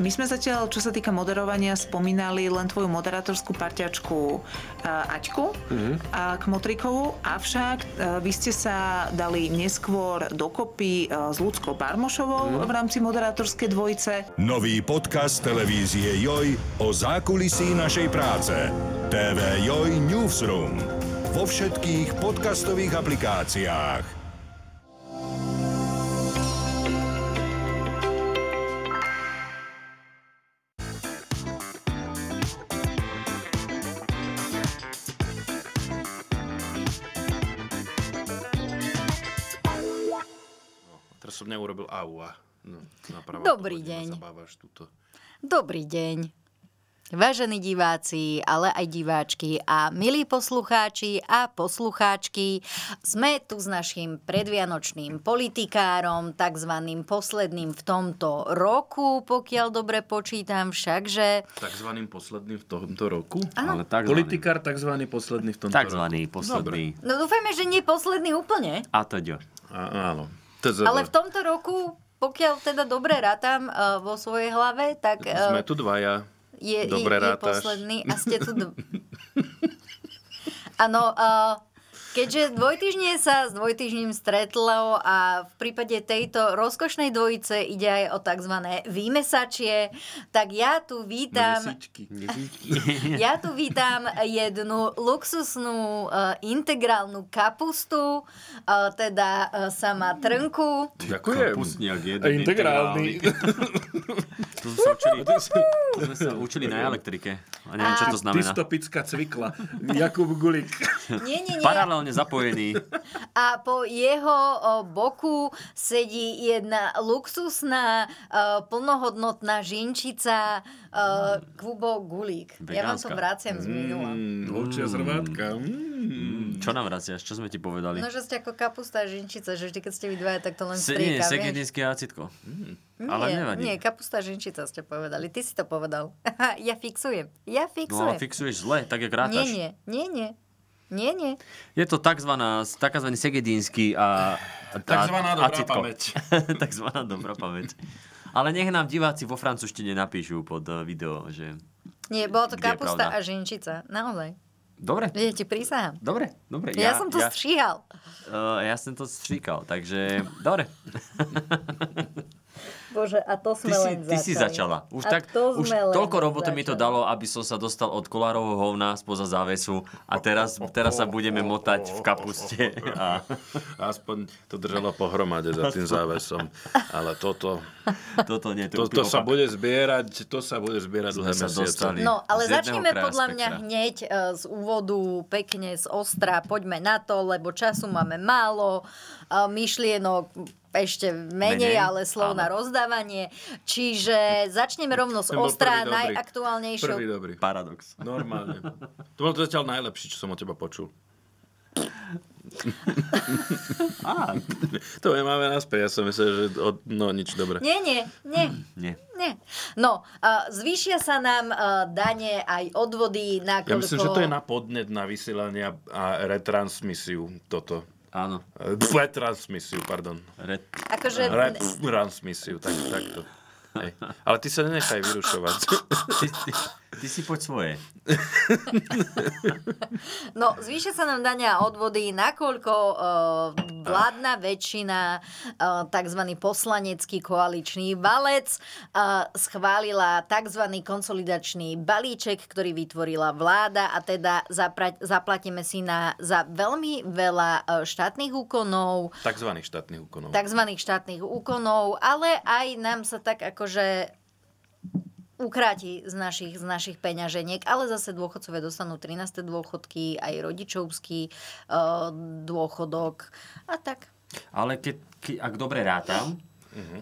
my sme zatiaľ, čo sa týka moderovania, spomínali len tvoju moderátorskú parťačku uh, Aťku mm-hmm. uh, Kmotrikovu, avšak uh, vy ste sa dali neskôr dokopy uh, s Ľudskou Barmošovou mm-hmm. v rámci moderátorskej dvojice. Nový podcast televízie Joj o zákulisí našej práce. TV Joj Newsroom. Vo všetkých podcastových aplikáciách. Som neurobil aua. No, Dobrý deň. Dobrý deň. Vážení diváci, ale aj diváčky a milí poslucháči a poslucháčky, sme tu s našim predvianočným politikárom, takzvaným posledným v tomto roku, pokiaľ dobre počítam všakže. Takzvaným posledným v tomto roku? Áno. Ale takzvaný. Politikár takzvaný posledný v tomto takzvaný roku. posledný. Dobre. No dúfajme, že nie posledný úplne. A to ďo. áno. Ale v tomto roku, pokiaľ teda dobre rátam uh, vo svojej hlave, tak... Uh, Sme tu dvaja. Je, dobre je, je posledný a ste tu... D- Áno, uh, Keďže dvojtyžne sa s dvojtyžním stretlo a v prípade tejto rozkošnej dvojice ide aj o tzv. výmesačie, tak ja tu vítam... ja tu vítam jednu luxusnú uh, integrálnu kapustu, uh, teda uh, sama trnku. Ďakujem. Kapustniak jeden integrálny. to sme sa učili, to sme sa učili na elektrike. A neviem, čo to znamená. Dystopická cvikla. Jakub Gulik. Nie, nie, nie. Paralelne zapojený. A po jeho boku sedí jedna luxusná, plnohodnotná žinčica Kubo Gulík. Vegánska. Ja vám to vraciam z minula. Mm, Ovčia zrvátka. Mm. Čo nám vraciaš? Čo sme ti povedali? No, že ste ako kapusta a žinčica, že vždy, keď ste vy dvaja, tak to len Se, strieka, Nie, segedinské acitko. Mm. Ale nie, nevadí. Nie, kapusta a žinčica ste povedali. Ty si to povedal. ja fixujem. Ja No fixujem. ale fixuješ zle, tak jak nie, rátaš. nie, nie, nie. Nie, nie. Je to takzvaná, takzvaný segedínsky a... a Takzvaná dobrá acitko. pamäť. takzvaná dobrá pamäť. Ale nech nám diváci vo francúzštine napíšu pod eh, video, že... Nie, bolo to kapusta a žinčica. Naozaj. Dobre, Ja ti prísahám. dobre, dobre. Ja, som to ja, stříhal. uh, ja som to stříkal, takže dobre. Bože, a to Ty sme si, len ty začali. si začala. Už, a tak, to už toľko roboty mi to dalo, aby som sa dostal od kolárovho hovna spoza závesu a teraz, teraz sa budeme motať v kapuste. A... Aspoň to držalo pohromade za tým závesom. Ale toto, Toto nie, to, je to, to úplný sa bude zbierať, to sa bude zbierať dlhé mesiace. No, ale začneme podľa mňa spektra. hneď e, z úvodu, pekne z ostra. Poďme na to, lebo času máme málo, e, myšlienok ešte menej, Menej, ale slov áno. na rozdávanie. Čiže začneme rovno z ostra, prvý dobrý. najaktuálnejšou. Prvý dobrý. Paradox. Normálne. To bol zatiaľ najlepší, čo som od teba počul. Á, To je máme naspäť, ja som myslel, že od... no nič, dobre. Nie, nie, nie. nie. Nie. No, uh, zvýšia sa nám uh, dane aj odvody, Ja nakoľko... myslím, že to je na podnet na vysielanie a retransmisiu toto. Áno. Retransmisiu, pardon. Red... Akože... Retransmisiu, tak, takto. Hej. Ale ty sa nenechaj vyrušovať. Ty, ty, ty si poď svoje. No, zvýšia sa nám dania odvody, nakoľko uh, vládna väčšina, uh, tzv. poslanecký koaličný valec, uh, schválila tzv. konsolidačný balíček, ktorý vytvorila vláda a teda zapra- zaplatíme si na, za veľmi veľa uh, štátnych úkonov, Takzvaných štátnych úkonov. tzv. štátnych úkonov, ale aj nám sa tak akože ukráti z našich, z našich peňaženiek, ale zase dôchodcovia dostanú 13. dôchodky, aj rodičovský uh, dôchodok a tak. Ale keď, keď, ak dobre rátam,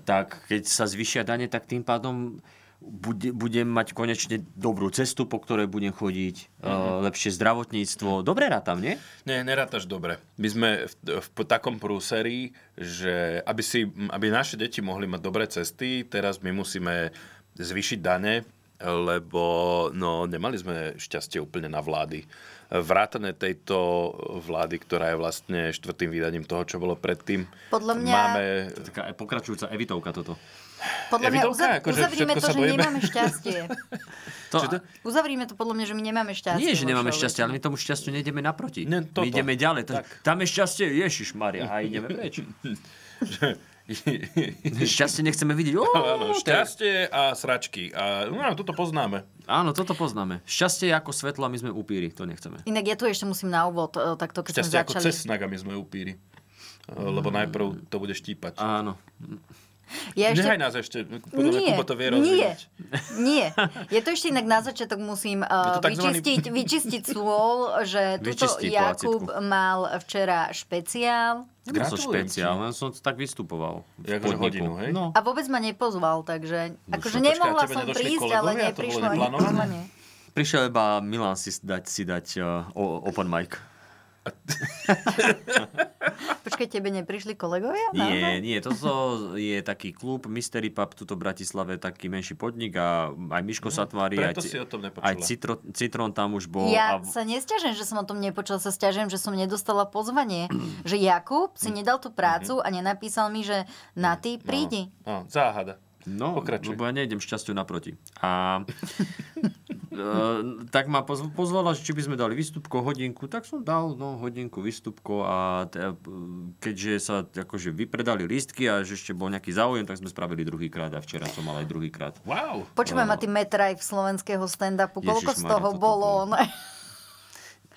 tak keď sa zvyšia dane, tak tým pádom bude, budem mať konečne dobrú cestu, po ktorej budem chodiť, uh, lepšie zdravotníctvo. Dobre rátam, nie? Nie, nerátaš dobre. My sme v, v takom prúserí, že aby, si, aby naše deti mohli mať dobré cesty, teraz my musíme zvýšiť dane lebo no, nemali sme šťastie úplne na vlády. Vrátane tejto vlády, ktorá je vlastne štvrtým vydaním toho, čo bolo predtým. Podľa mňa- Máme... Taká pokračujúca evitovka toto. Podľa mňa uzav- akože uzavrime to, sa že nemáme šťastie. To, Uzavrime to podľa mňa, že my nemáme šťastie. nie, že nemáme šťastie, ale my tomu šťastiu nejdeme naproti. Ne, toto. my ideme ďalej. To, Tak. tam je šťastie, Ježiš Maria, a ideme preč. šťastie nechceme vidieť. Ó, Áno, šťastie a sračky. A, no, toto poznáme. Áno, toto poznáme. Šťastie je ako svetlo a my sme upíri, to nechceme. Inak ja tu ešte musím na úvod, e, takto keď Šťastie sme ako začali. cesnak a my sme upíri. Lebo najprv to bude štípať. Áno. Ja ešte... Nehaj nás ešte, podľa Nie, Kubo to vie nie, rozvinúť. nie. Je to ešte inak na začiatok musím uh, to takzvaný- vyčistiť, vyčistiť stôl, že tuto Jakub placitku. mal včera špeciál Gratulujem špeciál, len som tak vystupoval. v Akože hodinu, hej? No. a vôbec ma nepozval, takže akože No počkaj, nemohla som prísť, ale kolegovia? Neprišla ani pozvanie. Prišiel iba Milan si dať, si dať uh, open mic. Počkaj, tebe neprišli kolegovia? Nie, nie, toto je taký klub Mystery Pub, tuto v Bratislave, taký menší podnik a aj Miško sa tvári, aj, si o tom nepočula. aj Citro, Citrón tam už bol. Ja a, sa nesťažujem, že som o tom nepočula, sa stiažujem, že som nedostala pozvanie. že Jakub si nedal tú prácu a nenapísal mi, že na ty prídi. No, záhada. No, Pokračuj. lebo ja nejdem šťastiu naproti. A e, tak ma pozv- pozvala, že či by sme dali výstupko, hodinku, tak som dal no, hodinku výstupko a te, keďže sa akože vypredali lístky a že ešte bol nejaký záujem, tak sme spravili druhýkrát a včera som mal aj druhýkrát. Wow. Počúvaj ma ty metraj v slovenského stand-upu. Koľko z Ježišmaria, toho bolo? bolo. ne?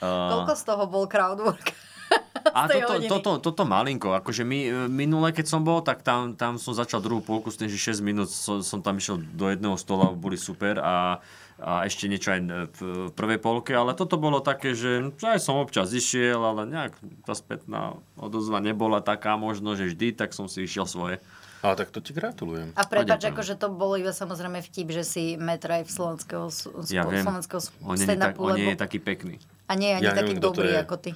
Koľko z toho bol crowdwork? A toto, hodiny. toto, toto malinko, akože my, e, minule, keď som bol, tak tam, tam som začal druhú polku s tým, že 6 minút som, som tam išiel do jedného stola, boli super a, a ešte niečo aj v v prvej polke, ale toto bolo také, že aj som občas išiel, ale nejak tá spätná odozva nebola taká možno, že vždy, tak som si išiel svoje. Ale tak to ti gratulujem. A ďakujem. akože to bolo iba samozrejme vtip, že si metraj v slovenského, Ja viem, slovenského on nie, je tak, on nie je taký pekný. A nie je ani Ja taký neviem, dobrý ako ty.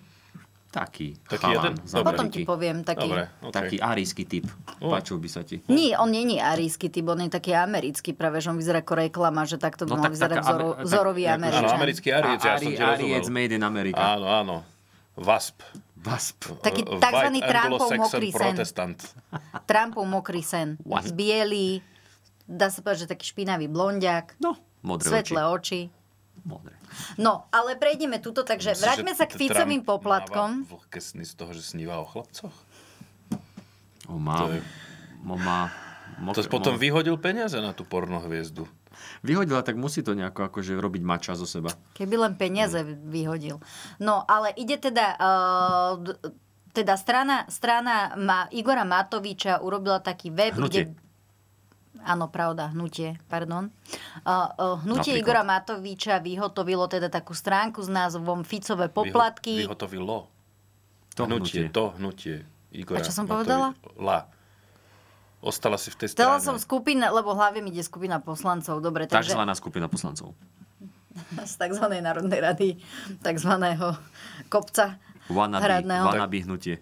Taký, Taký chalan jeden? Dobre. Potom ti poviem taký... Dobre, okay. Taký arijský typ. O. Páčil by sa ti. Nie, on nie je arísky typ, on je taký americký, práve že on vyzerá ako reklama, že takto by No mal tak vyzerať Amer- tak- vzorový Áno, Američan. americký Ariec, ja som ti. Ariec made in America. Áno, áno. VASP. Wasp. Taký Uh, takzvaný White Trumpov mokrý sen. protestant. Trumpov mokrý sen. Bielý, dá sa povedať, že taký špinavý blondiak, No, modré svetlé oči. oči. Modré. No, ale prejdeme tuto, takže Myslíš, vráťme sa k Ficovým Trump poplatkom. Vlhké sny z toho, že sníva o chlapcoch? On má... To je- On má... To potom vyhodil peniaze na tú pornohviezdu. Vyhodila, tak musí to nejako akože robiť mača zo seba. Keby len peniaze vyhodil. No, ale ide teda... Uh, teda strana, strana ma, Igora Matoviča urobila taký web, Hnutie. kde... Áno, pravda, hnutie, pardon. Uh, uh, hnutie Napríklad. Igora Matoviča vyhotovilo teda takú stránku s názvom Ficové poplatky. Vyho- vyhotovilo. To hnutie, hnutie. to hnutie. Igora A čo som Matovi- povedala? La. Ostala si v tej strane. som skupina, lebo hlavne ide skupina poslancov, dobre, takže Takzvaná skupina poslancov. z tzv. Národnej rady, tzv. kopca Wannabe, hradného. wannabe hnutie.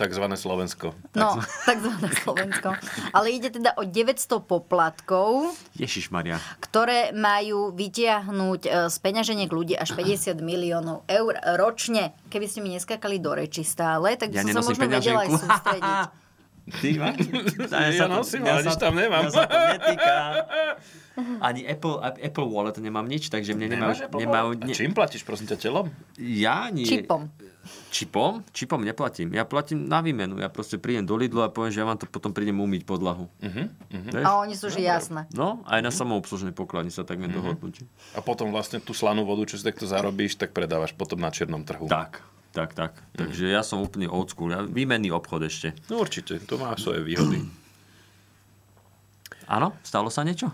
Takzvané Slovensko. No, takzvané Slovensko. Ale ide teda o 900 poplatkov, Ježiš Maria. ktoré majú vytiahnuť e, z peňaženiek ľudí až 50 miliónov eur ročne. Keby ste mi neskakali do reči stále, tak by Ja som sa možno vedela aj sústrediť. Ty ma? Ja nosím, ale nič tam nemám. Mňa sa to netýka. Ani Apple, Apple Wallet nemám nič, takže mne Apple nemajú Wallet? A ne, čím platíš, prosím ťa, telom? ja nie. Čipom. Čipom? Čipom neplatím. Ja platím na výmenu. Ja proste prídem do Lidlu a poviem, že ja vám to potom prídem umyť podlahu. Mhm, Vieš? A oni sú že jasné. No, aj na samoobslužnej pokladni sa tak viem dohodnúť. A potom vlastne tú slanú vodu, čo si takto zarobíš, tak predávaš potom na čiernom trhu. Tak, tak, tak. Takže ja som úplne old school. Ja, výmenný obchod ešte. No určite, to má svoje výhody. Áno? Stalo sa niečo?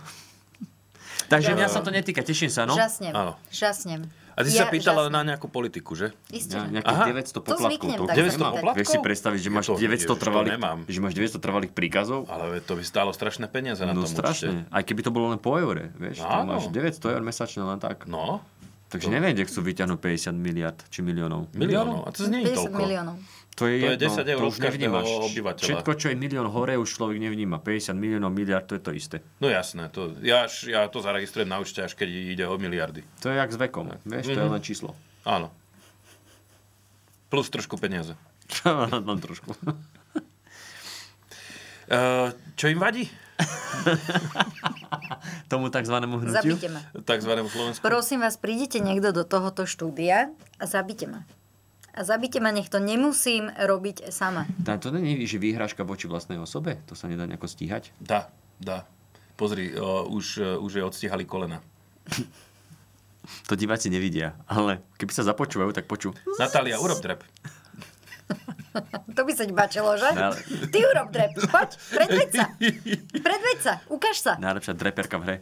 Takže mňa sa to netýka, teším sa, no. Žasnem. Áno. Žasnem. A ty Ja sa pýtala žasnem. na nejakú politiku, že? Isté, Ja, že? nejakých Aha. 900 To poplatkov. To, tak 900 zapýtať. poplatkov? Vieš si predstaviť, že Ja máš to- 900 ježiš, to trvalých, nemám. že máš 900 trvalých príkazov? Ale to by stálo strašné peniaze na No tom strašne. Aj keby to bolo len po eure, vieš, to Áno. máš 900 eur mesačne len tak. určite. No, Takže neviem, kde chcú vyťahnuť 50 miliard či miliónov. miliónov. A to znie 50 toľko. miliónov. To je, To je jedno, 10 eur už nevnímaš. obyvateľa. Všetko, čo je milión hore, už človek nevníma. 50 miliónov, miliard, to je to isté. No jasné, to, ja, ja to zaregistrujem na účte, až keď ide o miliardy. To je jak s vekom. Vieš, to je len číslo. Áno. Plus trošku peniaze. Len trošku. Uh, čo im vadí? Tomu takzvanému hnutiu. Zabite ma. Takzvanému Slovensku. Prosím vás, prídete niekto do tohoto štúdia a zabite ma. A zabite ma, nech to nemusím robiť sama. Tá, to nie je, že výhražka voči vlastnej osobe? To sa nedá nejako stíhať? Dá, dá. Pozri, uh, už, uh, už je odstíhali kolena. To diváci nevidia, ale keby sa započúvajú, tak počú. Natália, urob drep. To by sa ti páčilo, že? No, ale- Ty urob drep. Poď, predveď sa. Predveď sa, ukáž sa. Najlepšia dreperka v hre.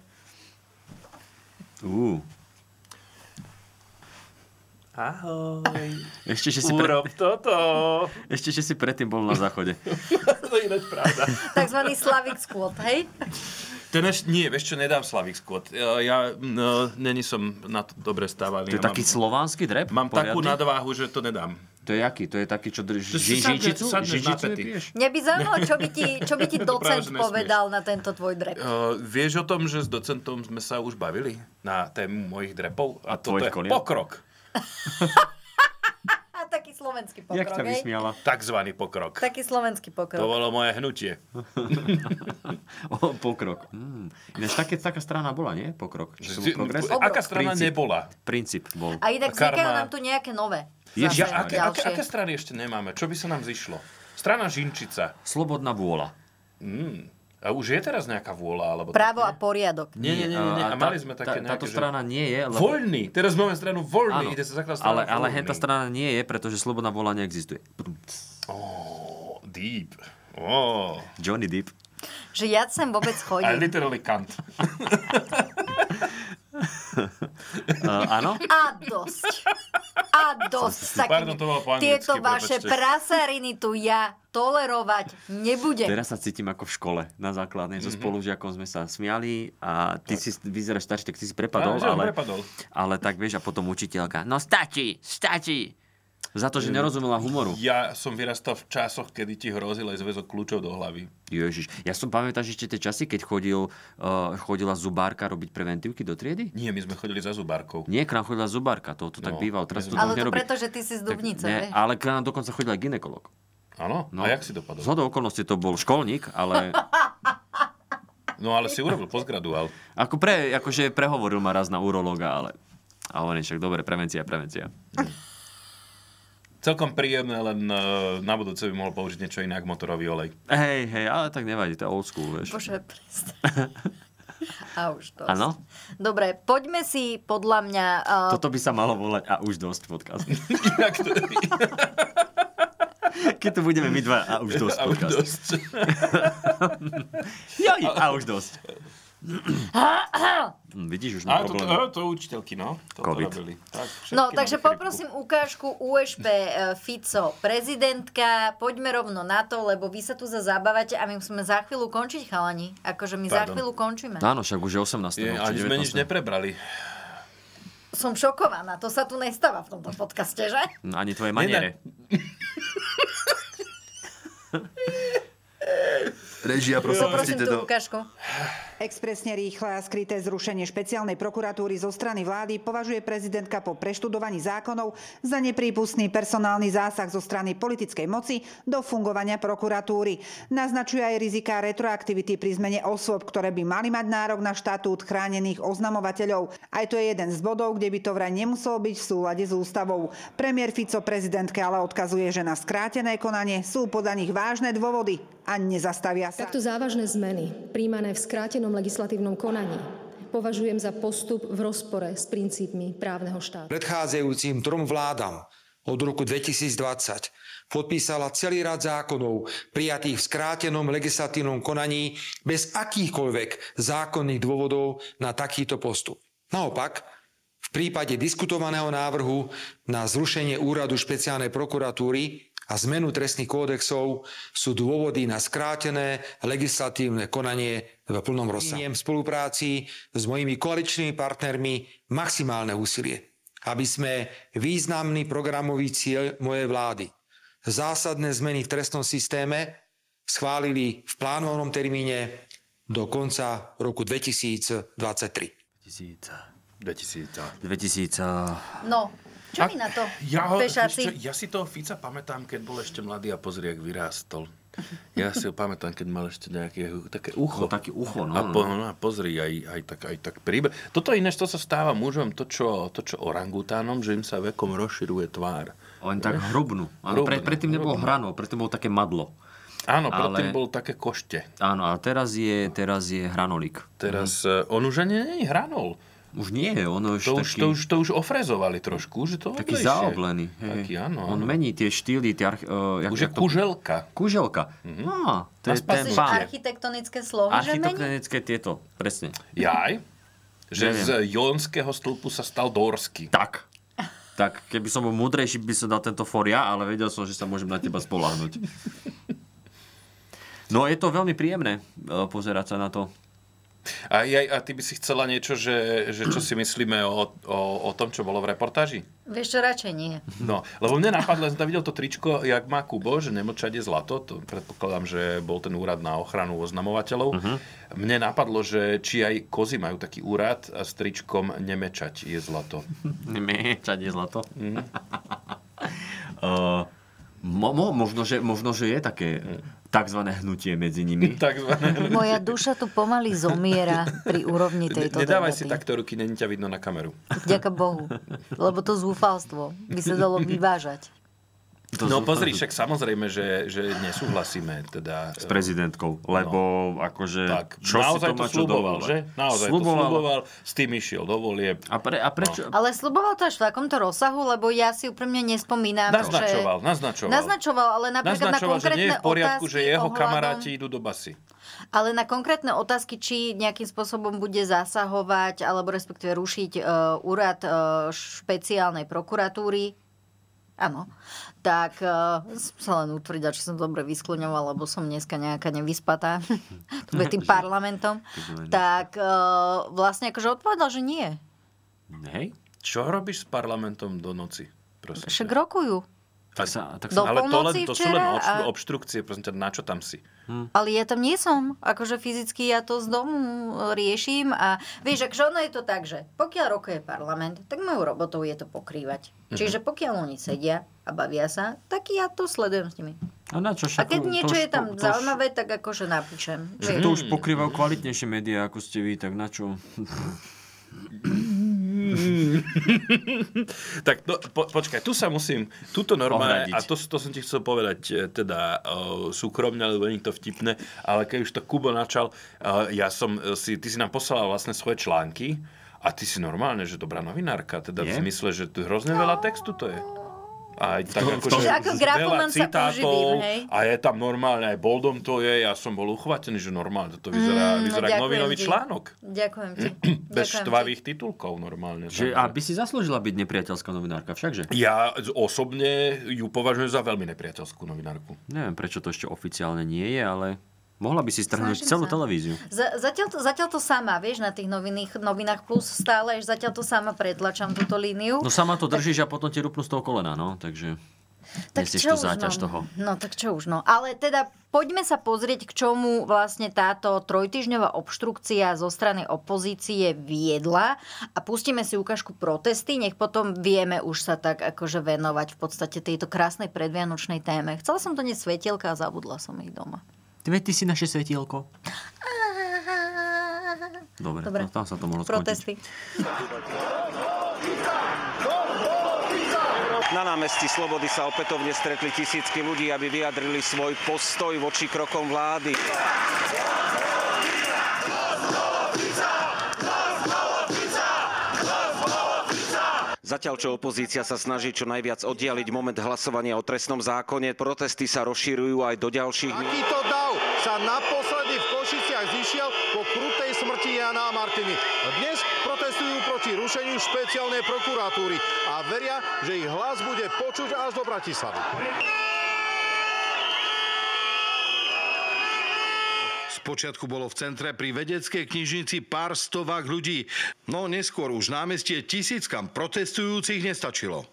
Ú, Ahoj. ešte, že si, pre... Urob toto. ešte, že si predtým bol na záchode. to je ináč pravda. Takzvaný Slavic squat, hej? Ten eš, nie, vieš čo, nedám Slavic Squad. Ja, no, není som na to dobre stávaný. To je Ja taký mám, slovanský drep? mám takú Poriadny? nadváhu, že to nedám. To je aký? To je taký, čo drž... To si Ži, sadne- žinčicu? Žinčicu? Mňa by zaujímalo, čo by ti, čo by ti docent povedal na tento tvoj drep. Uh, vieš o tom, že s docentom sme sa už bavili na tému mojich drepov? A, A toto je koliat? pokrok. Taký slovenský Jak pokrok, ťa hej? vysmiala? Takzvaný pokrok. Taký slovenský To pokrok. bolo moje hnutie. O, pokrok. Mm. Ináč také, taká strana bola, nie? Pokrok. Či som progres? Aká strana Princíp. nebola? Princíp bol. A inak vznikajú nám tu nejaké nové. Ježiš, Ja, aké, aké, aké strany ešte nemáme? Čo by sa nám zišlo? Strana Žinčica. Slobodná vôľa. Mm. A už je teraz nejaká vôľa? Alebo Právo tak, a poriadok. nie? Nie, nie, nie. A mali sme také tá, Táto nejaké, strana nie je, že... lebo... Voľný. Teraz máme stranu voľný, Áno, kde sa strana ale, ale voľný. henta strana nie je, pretože slobodná vôľa neexistuje. Oh, deep. Oh. Johnny Depp. Že ja sem vôbec I chodím. literally can't. Uh, áno? A dosť. A dosť. Pardon, to bolo po Tieto vaše prepáčte. prasariny tu ja tolerovať nebudem. Teraz sa cítim ako v škole na základnej. Mhm. So spolužiakom sme sa smiali a ty si vyzeráš starší, tak ty si prepadol. On ale, prepadol. ale tak vieš, a potom učiteľka. No stačí, stačí. Za to, že nerozumela humoru. Ja som vyrastal v časoch, kedy ti hrozil aj zväzok kľúčov do hlavy. Ježiš. Ja som pamätáš ešte tie časy, keď chodil, uh, chodila zubárka robiť preventívky do triedy? Nie, my sme chodili za zubárkou. Nie, k nám chodila zubárka, to, to tak No, bývalo. Teraz to Ale to nerobí. preto, že ty si z Tak Dubnice, ne, vieš? ale k nám dokonca chodil aj ginekolog. Áno? No. A jak si dopadol? Z hodou okolností to bol školník, ale No ale si urobil postgraduál. ako pre, akože prehovoril ma raz na urológa, ale a on však dobre, prevencia, prevencia. Celkom príjemné, len uh, na budúce by mohol použiť niečo iné ako motorový olej. Hej, hej, ale tak nevadí, to je old school, vieš. Bože. A už dosť. Áno? Dobre, poďme si podľa mňa... Uh, Toto by sa malo volať a už dosť podcast. Inak to Keď tu budeme my dva a už dosť a už podcast. dosť. Joj, a už dosť. Hm, vidíš, už A mám to, problém. to, to učiteľky, no. To Covid. robili. Tak, No, takže poprosím ukážku USP e, Fico, prezidentka. Poďme rovno na to, lebo vy sa tu za zabávate a my musíme za chvíľu končiť, chalani. Akože my za Pardon. chvíľu končíme. Áno, však už je 18. Je, či ani sme 19.. nič neprebrali. Som šokovaná, to sa tu nestáva v tomto podcaste, že? No, Ani tvoje maniere. Režia, prosím, pustite to. ukážku. Expresne rýchle a skryté zrušenie špeciálnej prokuratúry zo strany vlády považuje prezidentka po preštudovaní zákonov za neprípustný personálny zásah zo strany politickej moci do fungovania prokuratúry. Naznačuje aj riziká retroaktivity pri zmene osôb, ktoré by mali mať nárok na štatút chránených oznamovateľov. Aj to je jeden z bodov, kde by to vraj nemuselo byť v súlade s ústavou. Premiér Fico prezidentke ale odkazuje, že na skrátené konanie sú podľa nich vážne dôvody a nezastavia Takto závažné zmeny, príjmané v skrátenom legislatívnom konaní, považujem za postup v rozpore s princípmi právneho štátu. predchádzajúcim trom vládam od roku 2020 podpísala celý rad zákonov prijatých v skrátenom legislatívnom konaní bez akýchkoľvek zákonných dôvodov na takýto postup. Naopak, v prípade diskutovaného návrhu na zrušenie úradu špeciálnej prokuratúry a zmenu trestných kódexov sú dôvody na skrátené legislatívne konanie v plnom rozsahu. v spolupráci s mojimi koaličnými partnermi maximálne úsilie, aby sme významný programový cieľ mojej vlády zásadné zmeny v trestnom systéme schválili v plánovanom termíne do konca roku 2023. 2000. 2000. 2000. No, čo mi na to, Ja, ho, pešáci? čo, ja si toho Fica pamätám, keď bol ešte mladý a pozri, jak vyrástol. Ja si ho pamätám, keď mal ešte nejaké také ucho. No, také ucho, no, A, po, no. no, a pozri, aj, aj, tak, aj tak príbeh. Toto inéž, to sa stáva mužom, to čo, to čo orangutánom, že im sa vekom rozširuje tvár. Len tak hrubnú. Áno, pre, Hrubnú, predtým nebolo hrano, predtým bolo také madlo. Áno, Ale- predtým bol také košte. Áno, a teraz je, teraz je hranolík. Teraz mm. on už ani nie je hranol. Už nie, ono už To už, taký, to, už, to už ofrezovali trošku, že to taký odlejšie. zaoblený. hej. Taký, áno. On áno. mení tie štýly, tie arch, uh, Už je to- kuželka. Kuželka. Mm-hmm. Á, to je ten pán. architektonické slohy, že mení? Architektonické tieto, presne. Jaj? Že Neviem. z jonského stĺpu sa stal dorský. Tak. Tak, keby som bol múdrejší, by som dal tento for ja, ale vedel som, že sa môžem na teba spolahnuť. No je to veľmi príjemné eh, pozerať sa na to. A, aj, a ty by si chcela niečo, že, že čo si myslíme o, o, o tom, čo bolo v reportáži? Vieš čo, radšej nie. No, lebo mne napadlo, ja som tam videl to tričko, jak má Kubo, že nemlčať je zlato. To predpokladám, že bol ten úrad na ochranu oznamovateľov. Uh-huh. Mne napadlo, že či aj kozy majú taký úrad a s tričkom nemečať je zlato. Mečať je zlato. Mm. uh, mo, mo, možno, že, možno, že je také takzvané hnutie medzi nimi. Takzvané. Moja duša tu pomaly zomiera pri úrovni tejto Nedávaj si debaty. takto ruky, není ťa vidno na kameru. Ďaká Bohu. Lebo to zúfalstvo by sa dalo vyvážať. To No pozri, však samozrejme, že, že nesúhlasíme. Teda, s prezidentkou, lebo akože... tak, čo si naozaj to to má čo sluboval, dovolovať? že? Naozaj Sluboval. to sluboval, s tým išiel do volieb. A, pre, a prečo? Ale sluboval to až v takomto rozsahu, lebo ja si úprimne nespomínam, Naznačoval, že... naznačoval. Naznačoval, ale napríklad na Naznačoval, že nie konkrétne je v poriadku, že jeho ohľadom- kamaráti idú do basy. Ale na konkrétne otázky, či nejakým spôsobom bude zasahovať, alebo respektíve rušiť uh, úrad uh, špeciálnej prokuratúry, áno, tak uh, sa len utvrdiť, či som dobre vyskloňovala, lebo som dneska nejaká nevyspatá, bude tým parlamentom, tak uh, vlastne akože odpovedal, že nie. Hej? Čo robíš s parlamentom do noci? Prosím Však rokujú. Tak sa, tak Do sa, Ale to, len, to sú len obštru, a- obštrukcie, prosím ťa, na čo tam si? Ale ja tam nie som. Akože fyzicky ja to z domu riešim a vieš, akože ono je to tak, že pokiaľ rokuje parlament, tak mojou robotou je to pokrývať. Mhm. Čiže pokiaľ oni sedia a bavia sa, tak ja to sledujem s nimi. a na čo A však, keď to niečo už je tam po- to už- zaujímavé, tak akože napíšem. Vieš. to už pokrývajú kvalitnejšie médiá, ako ste vy, tak na čo? Tak no, po, počkaj, tu sa musím, tuto normálne, Ohradiť. a to, to som ti chcel povedať e, teda o, súkromne, lebo nie je to vtipné, ale keď už to Kubo načal, e, ja som e, si, ty si nám poslal vlastne svoje články a ty si normálne, že dobrá novinárka, teda Je? v zmysle, že tu hrozne veľa textu to je. Aj tak akože tom- Ako veľa grafoman sa citátov uživím, hej? a je tam normálne, aj boldom to je, ja som bol uchvatený, že normálne, to vyzerá, Mm, vyzerá ako novinový ti. článok. Ďakujem ti. Bez Ďakujem ti. štvavých titulkov normálne. Že, aby si zaslúžila byť nepriateľská novinárka, všakže? Ja osobne ju považujem za veľmi nepriateľskú novinárku. Neviem, prečo to ešte oficiálne nie je, ale mohla by si strhnúť Snažím celú sa. televíziu. Za, zatiaľ, to, zatiaľ to sama, vieš, na tých novinných, novinách plus stále, až zatiaľ to sama pretlačam túto líniu. No sama to držíš a potom ti rupnú z toho kolena, no, takže nesieš tú záťaž no? toho. No tak čo už no. Ale teda poďme sa pozrieť, k čomu vlastne táto trojtyžňová obštrukcia zo strany opozície viedla a pustíme si ukážku protesty, nech potom vieme už sa tak akože venovať v podstate tejto krásnej predvianočnej téme. Chcela som to dnes svetielka a zabudla som ich doma. Veď ty si naše svetielko. Dobre, Dobre. Tam sa to mohlo. Protesty. Na námestí Slobody sa opätovne stretli tisícky ľudí, aby vyjadrili svoj postoj voči krokom vlády. Zatiaľ, čo opozícia sa snaží čo najviac oddialiť moment hlasovania o trestnom zákone, protesty sa rozširujú aj do ďalších. Takýto dav sa naposledy v Košiciach zišiel po krutej smrti Jana Martiny. Dnes protestujú proti rušeniu špeciálnej prokuratúry a veria, že ich hlas bude počuť až do Bratislavy. Spočiatku bolo v centre pri vedeckej knižnici pár stovák ľudí, no neskôr už námestie tisíckam protestujúcich nestačilo.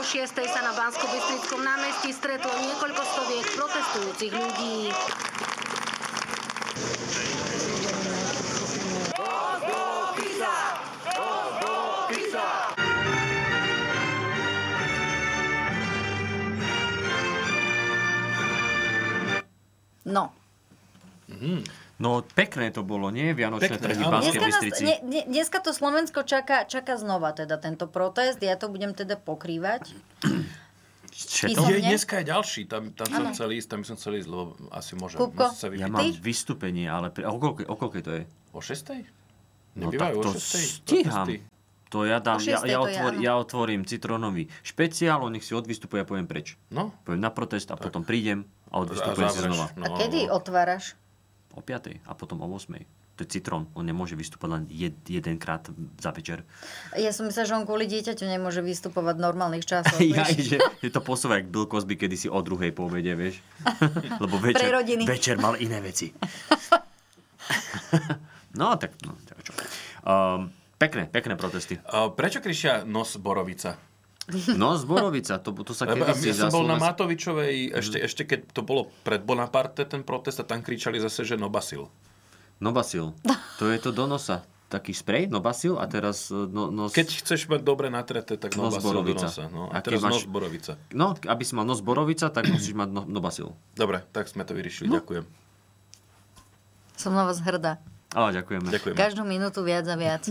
Po 6. sa na Bansko-Bystrickom námestí stretlo niekoľko stoviek protestujúcich ľudí. No. No pekné to bolo, nie? Vianočné Pekné, trhy v. Banskej Dneska, Bystrici. ne, ne, dneska to Slovensko čaká, čaká znova teda tento protest. Ja to budem teda pokrývať. Je, dneska je ďalší, tam, tam som chcel ísť, tam by som chcel ísť, lebo asi môžem. Kupko? Sa Ja vypýtať. mám Ty? vystúpenie, ale... Pri... O koľko, o koľko to je? O 6. No tak to o 6. stíham. To ja dám, ja, ja, otvor, áno. ja otvorím citrónový špeciál, on nech si odvystupuje a poviem preč. No, Poviem na protest a potom prídem a odvystupujem si znova. No, A kedy no. otváraš? O 5. a potom o 8. To je citrón, on nemôže vystúpať len jed, jedenkrát za večer. Ja som myslela, že on kvôli dieťaťu nemôže vystupovať v normálnych časoch. ja, že, že to posúva jak Bill Cosby kedysi o druhej po obede, vieš. Lebo večer, večer mal iné veci. no, tak, no, tak čo. Um, pekné, pekné protesty. A prečo kričia nos Borovica? No, Zborovica, to, to sa Lebo kedysi ja som bol na Matovičovej, ešte, ešte keď to bolo pred Bonaparte, ten protest, a tam kričali zase, že Nobasil. Nobasil. To je to do nosa. Taký sprej, Nobasil a teraz e, no, nos... Keď chceš mať dobre natreté, tak Nos Nobasil do Borovica. nosa. No, A a teraz máš- nos Borovica. No, aby si mal nos Borovica, tak musíš mať no, Nobasil. Dobre, tak sme to vyriešili, ďakujem. Som na vás hrdá. Á, ďakujeme. Ďakujem. Každú minútu viac a viac.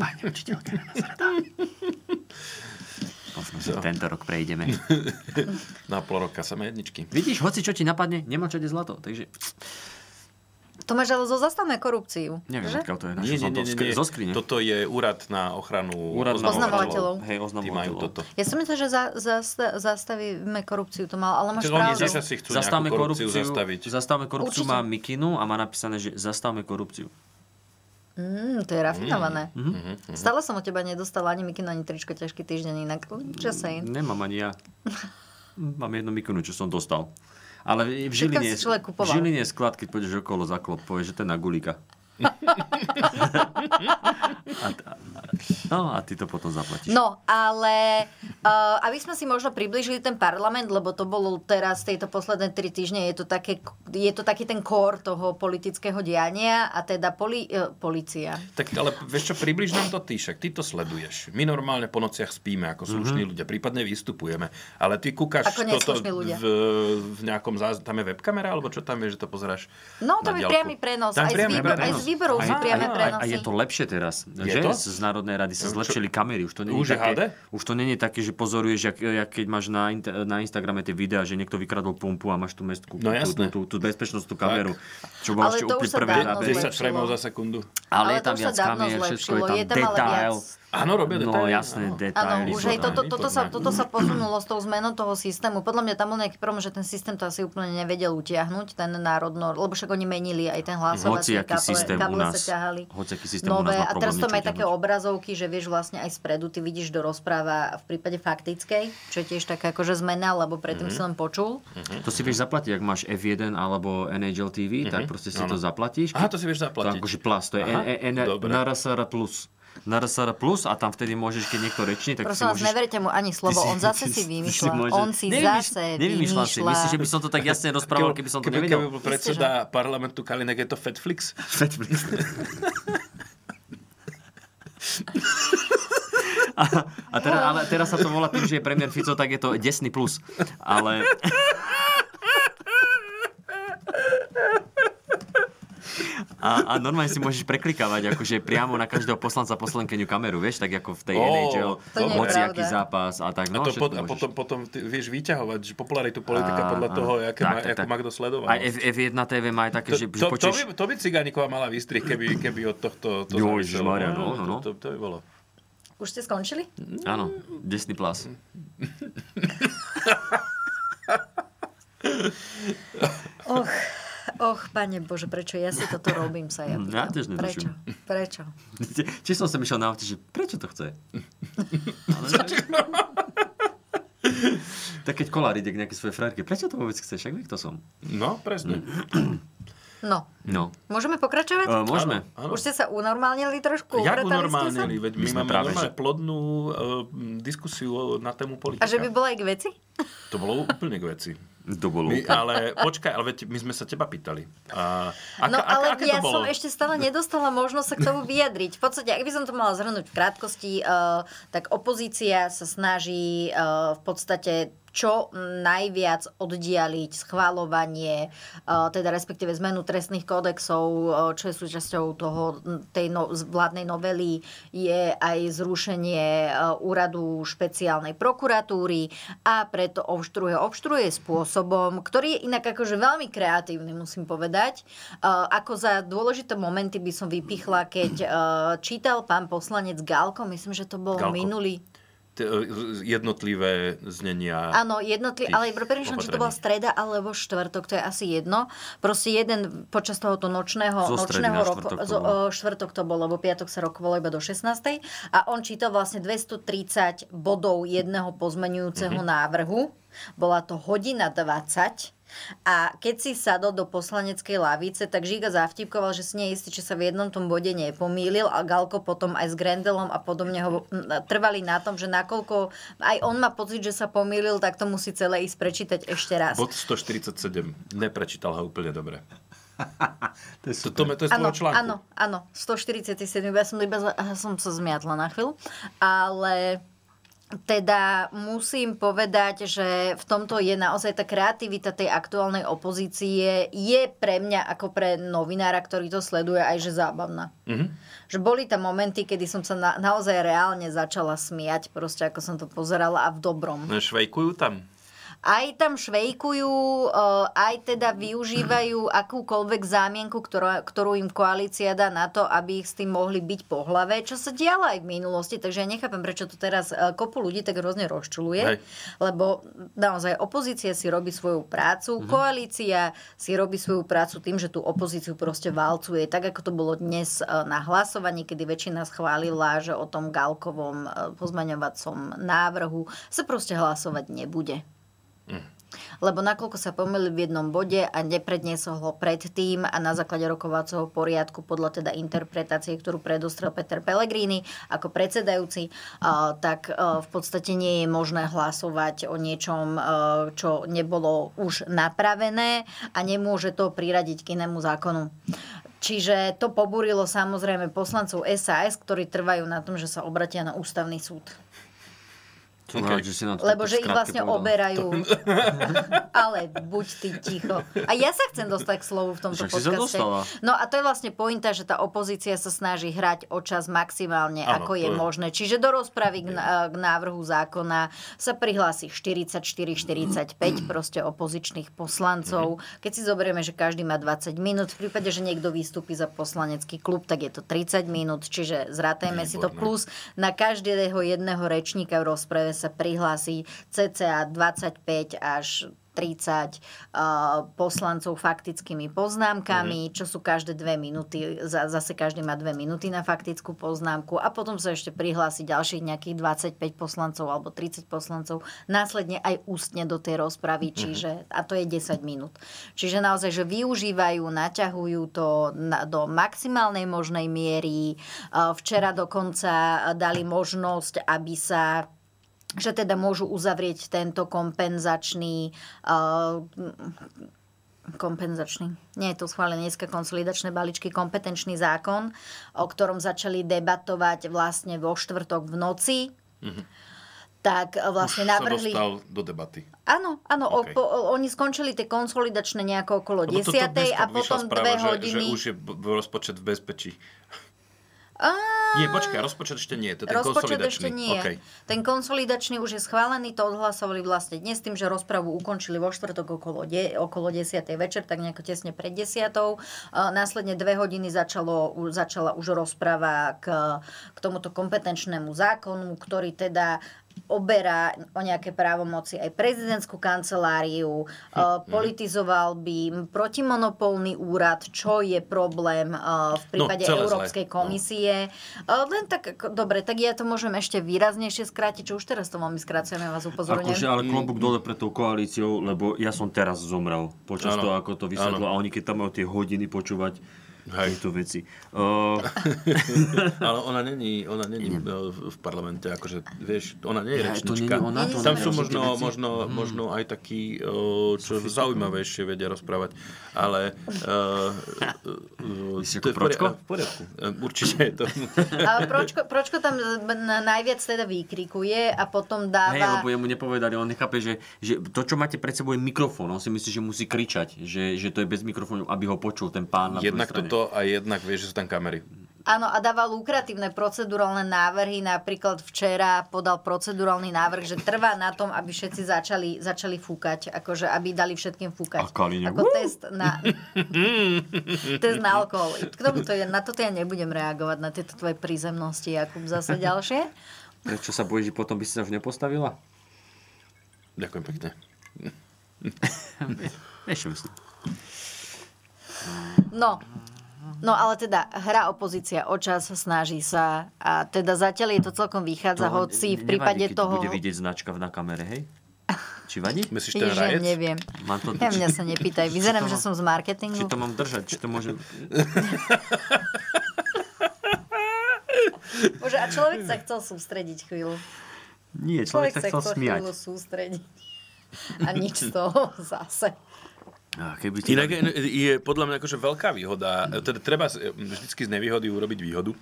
Možno, že tento rok prejdeme. Na pol roka samé jedničky. Vidíš, hoci čo ti napadne, nemá čo zlato. Takže To máš ale zo zastavme korupciu. neviem, že? to je. Nie, nie, nie, nie, zo skrine. Toto je úrad na ochranu Úrad na Oznamovateľov. Hej, oznamovateľov. toto. Ja som myslela, že za, zasta, zastavíme korupciu, to mal, ale máš pravdu. zase si chcú Zastavme nejakú korupciu, korupciu, zastaviť. zastavme korupciu Určite. má Mikinu a má napísané, že zastavme korupciu. Mm, to je rafinované. Mhm. Stále som od teba nedostala ani mikino, ani tričko ťažký týždeň inak. Just saying. Nemám ani ja. Mám jednu Mikinu, čo som dostal. Ale v Žiline, v. Žiline je sklad, keď pôjdeš okolo za klop, povieš, že to je na gulika. a, a, no a ty to potom zaplatíš. No, ale uh, aby sme si možno priblížili ten parlament, lebo to bolo teraz tejto posledné tri týždne, je to, také, je to taký ten kór toho politického diania a teda poli, uh, policia. Tak ale vieš čo, približ nám to ty, však ty to sleduješ. My normálne po nociach spíme ako slušní ľudia, prípadne vystupujeme. Ale ty kúkaš Ako toto ľudia. v, v nejakom zás... Tam je webkamera, alebo čo tam je, že to pozeráš No, to je priamy prenos, Tam aj z, priamy výbor, aj prenos. z výborov sú A- priame a, a, prenosy. je to lepšie teraz, Je že? to? Z z Národnej rady sa Čo- zlepšili kamery. Už to nie Už je také, HD? už to nie je také, že pozoruješ, jak, jak keď máš na, na Instagrame tie videá, že niekto vykradol pumpu a máš tú mestku, No tú, jasné. tú, tú, tú bezpečnostnú kameru. Čo bolo Ale ešte úplne prvé zlepšilo. 10 frameov za sekundu. Ale, Ale je tam viac kamier, všetko je tam je tam ale detail. viac. Áno, robia No detaily. jasné, áno. detaily. Áno, už aj tam. toto, toto, sa, toto sa posunulo s tou zmenou toho systému. Podľa mňa tam bol nejaký problém, že ten systém to asi úplne nevedel utiahnuť, ten národno, lebo však oni menili aj ten hlasovací Hociaký systém u kable nás- sa ťahali. systém u nás Nové, má a teraz to má také obrazovky, že vieš vlastne aj spredu, ty vidíš do rozpráva v prípade faktickej, čo je tiež taká akože zmena, lebo predtým Mhm. si len počul. To si vieš zaplatiť, ak máš F1 alebo NHL TV, tak proste si áno. to zaplatíš. Aha, to si vieš To zaplatiť. akože plus, to je Aha, N- N- dobre. NRSR plus. NRSR plus a tam vtedy môžeš, keď niekto reční, tak Prosím si môžeš... neverte mu ani slovo, on zase si vymýšľa. On si zase Nevymýšľam si. Myslíš, že by som to tak jasne rozprával, keby som to keby, nevedel? keby bol predseda parlamentu Kalinek, je to Fatflix? a, a teraz, ale teraz sa to volá tým, že je premiér Fico, tak je to desný plus. Ale... A, a normálne si môžeš preklikávať akože priamo na každého poslanca poslankyňu kameru, vieš, tak ako v tej Ó, NHL, to hociaký pravda. zápas a tak. A, No, to všetko pod, a potom, potom ty vieš vyťahovať že popularitu politika podľa á. toho, aké Tak, má, tak, ako tak. má kto sledovať. Aj F, F1 TV má aj také, to, že, to, že to, počuješ... by, to by Cigániková mala vystrih, keby, keby od tohto to Jo, záviselo. Ježišmaria, no, no, no. To, to, to by bolo. Už ste skončili? Áno, Disney Plus. Och, och, pane Bože, prečo ja si toto robím, sa ja Hm, Ja pýtam. tiež Prečo? netuším. Prečo? Či som sem išiel na aute, že prečo to chce? Ale, tak keď kolár ide k nejakej svojej frajerke, prečo to vôbec chceš? Však vie, kto som. No, presne. No. No. Môžeme pokračovať? Uh, môžeme. Áno, áno. Už ste sa unormálnili trošku? Jak sa? unormálnili? Veď my, My máme práve, že- plodnú uh, diskusiu na tému politika. A že by bola aj k veci? To bolo úplne k veci. Bolo. My, ale počkaj, ale veď my sme sa teba pýtali. A, aká, No ale aká, aké ja to bolo? som ešte stále nedostala možnosť sa k tomu vyjadriť. V podstate, ak by som to mala zhrnúť v krátkosti, uh, tak opozícia sa snaží uh, v podstate čo najviac oddialiť schváľovanie, uh, teda respektíve zmenu trestných kódexov, uh, čo je súčasťou toho, tej no, vládnej novely, je aj zrušenie uh, úradu špeciálnej prokuratúry a preto obštruuje. Obštruuje spôsobom, ktorý je inak akože veľmi kreatívny, musím povedať. Ako za dôležité momenty by som vypichla, keď čítal pán poslanec Galko, myslím, že to bol Galko. minulý jednotlivé znenia. Áno, jednotlivé, ale premýšľam, či to bola streda alebo štvrtok, to je asi jedno. Proste jeden počas tohoto nočného, Zo nočného na roko, štvrtok to bolo. o, štvrtok to bolo, lebo piatok sa rokovalo iba do 16. A on čítal vlastne 230 bodov jedného pozmenujúceho Mhm. návrhu. Bola to hodina 20. A keď si sadol do poslaneckej lavice, tak Žiga zavtipkoval, že si nie istý, či sa v jednom tom bode nepomýlil a Galko potom aj s Grendelom a podobne ho trvali na tom, že nakoľko aj on má pocit, že sa pomýlil, tak to musí celé ísť prečítať ešte raz. Bod 147. Neprečítal ho úplne dobre. To je To, to, to je tvojho článku. áno, áno, 147, ja som iba za- som sa zmiatla na chvíľu, ale teda musím povedať, že v tomto je naozaj tá kreativita tej aktuálnej opozície je pre mňa ako pre novinára, ktorý to sleduje, aj že zábavná. Mhm. Že boli tam momenty, kedy som sa na, naozaj reálne začala smiať, proste ako som to pozerala a v dobrom. No, Švejkujú tam. Aj tam švejkujú, e, aj teda využívajú akúkoľvek zámienku, ktorá, ktorú im koalícia dá na to, aby ich s tým mohli byť po hlave, čo sa dialo aj v minulosti, takže ja nechápem, prečo to teraz e, kopu ľudí tak hrozne rozčuluje, Hej. lebo naozaj opozícia si robí svoju prácu, Mhm. koalícia si robí svoju prácu tým, že tú opozíciu proste valcuje, tak ako to bolo dnes e, na hlasovaní, kedy väčšina schválila, že o tom Galkovom pozmaňovacom návrhu sa proste hlasovať nebude lebo nakoľko sa pomýlil v jednom bode a nepredniesol ho predtým a na základe rokovacieho poriadku podľa teda interpretácie, ktorú predostrel Peter Pellegrini ako predsedajúci, tak v podstate nie je možné hlasovať o niečom, čo nebolo už napravené a nemôže to priradiť k inému zákonu. Čiže to pobúrilo samozrejme poslancov SAS, ktorí trvajú na tom, že sa obratia na ústavný súd. Som rád, že si nám to Lebo že ich vlastne povedal. oberajú. Ale buď ty ticho. A ja sa chcem dostať k slovu v tomto Však podcaste. No a to je vlastne pointa, že tá opozícia sa snaží hrať o čas maximálne, Áno, ako je je- možné. Čiže do rozpravy k, k návrhu zákona sa prihlási 44-45 proste opozičných poslancov. Mhm. Keď si zoberieme, že každý má 20 minút, v prípade, že niekto vystúpi za poslanecký klub, tak je to 30 minút, čiže zrátajme si to plus na každého jedného rečníka v rozprave sa prihlási cca 25 až 30 uh, poslancov faktickými poznámkami, čo sú každé dve minúty, za, zase každý má dve minúty na faktickú poznámku a potom sa ešte prihlási ďalších nejakých 25 poslancov alebo 30 poslancov, následne aj ústne do tej rozpravy, čiže, a to je 10 minút. Čiže naozaj, že využívajú, naťahujú to na, do maximálnej možnej miery. Uh, Včera dokonca dali možnosť, aby sa že teda môžu uzavrieť tento kompenzačný uh, kompenzačný. Nie je to schválené dneska konsolidačné balíčky, kompetenčný zákon, o ktorom začali debatovať vlastne vo štvrtok v noci. Tak vlastne Už navrhli... sa do debaty. Áno, áno, OK. okay. po, oni skončili tie konsolidačné nejako okolo Lebo toto 10. dneska a potom správa, dve že, hodiny. Že už je rozpočet v bezpečí. Á, Nie, počkaj, rozpočet ešte nie. To je ten Rozpočet konsolidačný. ešte nie. Okay. Ten konsolidačný už je schválený, to odhlasovali vlastne dnes tým, že rozpravu ukončili vo štvrtok okolo, de, okolo 10. večer, tak nejako tesne pred 10. A následne dve hodiny začalo, začala už rozprava k, k tomuto kompetenčnému zákonu, ktorý teda oberá o nejaké právomoci aj prezidentskú kanceláriu, uh, politizoval by protimonopolný úrad, čo je problém uh, v prípade No, Európskej zlé. komisie. Uh, len tak, dobre, tak ja to môžem ešte výraznejšie skrátiť, čo už teraz to veľmi skracujem, ja vás upozorňujem. Akože, ale klobúk dole pred tou koalíciou, lebo ja som teraz zomrel počas toho, ako to vysvetlo. A oni keď tam majú tie hodiny počúvať Hej. tieto veci. Uh, Ale ona není, ona není e, v parlamente, akože, vieš, ona nie je Ja, to rečnička. ona, to Tam sú možno, veci. možno, možno aj takí, e, čo zaujímavejšie vedia rozprávať, ale uh, uh, to je v poria- Pročko? v poriadku. Určite je to. Ale Pročko, Pročko tam na- najviac teda vykrikuje a potom dáva... Hej, lebo jemu nepovedali, on nechápe, že, že to, čo máte pred sebou je mikrofón. On si myslí, že musí kričať, že, že to je bez mikrofónu, aby ho počul ten pán na Jednak druhej a jednak vieš, že sú tam kamery. Áno, a dáva lukratívne procedurálne návrhy. Napríklad včera podal procedurálny návrh, že trvá na tom, aby všetci začali, začali fúkať. Akože, aby dali všetkým fúkať. A Ako test na... test na alkohol. K tomu to je, na toto ja nebudem reagovať, na tieto tvoje prízemnosti, Jakub, zase ďalšie. Prečo sa bojíš, že potom by si sa už nepostavila? Ďakujem pekne. Vieš, myslím. No, No ale teda hra opozícia o čas, snaží sa a teda zatiaľ je to celkom vychádza, To hoci v nevadí, prípade keď toho... bude vidieť značka na kamere, hej? Či vadí? Myslíš ten Ježiš, rajec? neviem. Mám to, Ja mňa sa nepýtaj. Vyzerám, že mám- som z marketingu. Či to mám držať, či to môžem... Bože, a človek sa chcel sústrediť chvíľu. Nie, človek sa chcel smiať. chvíľu sústrediť. A nič z toho zase. Keby ti Inak je, je podľa mňa akože veľká výhoda, teda treba z- vždycky z nevýhody urobiť výhodu.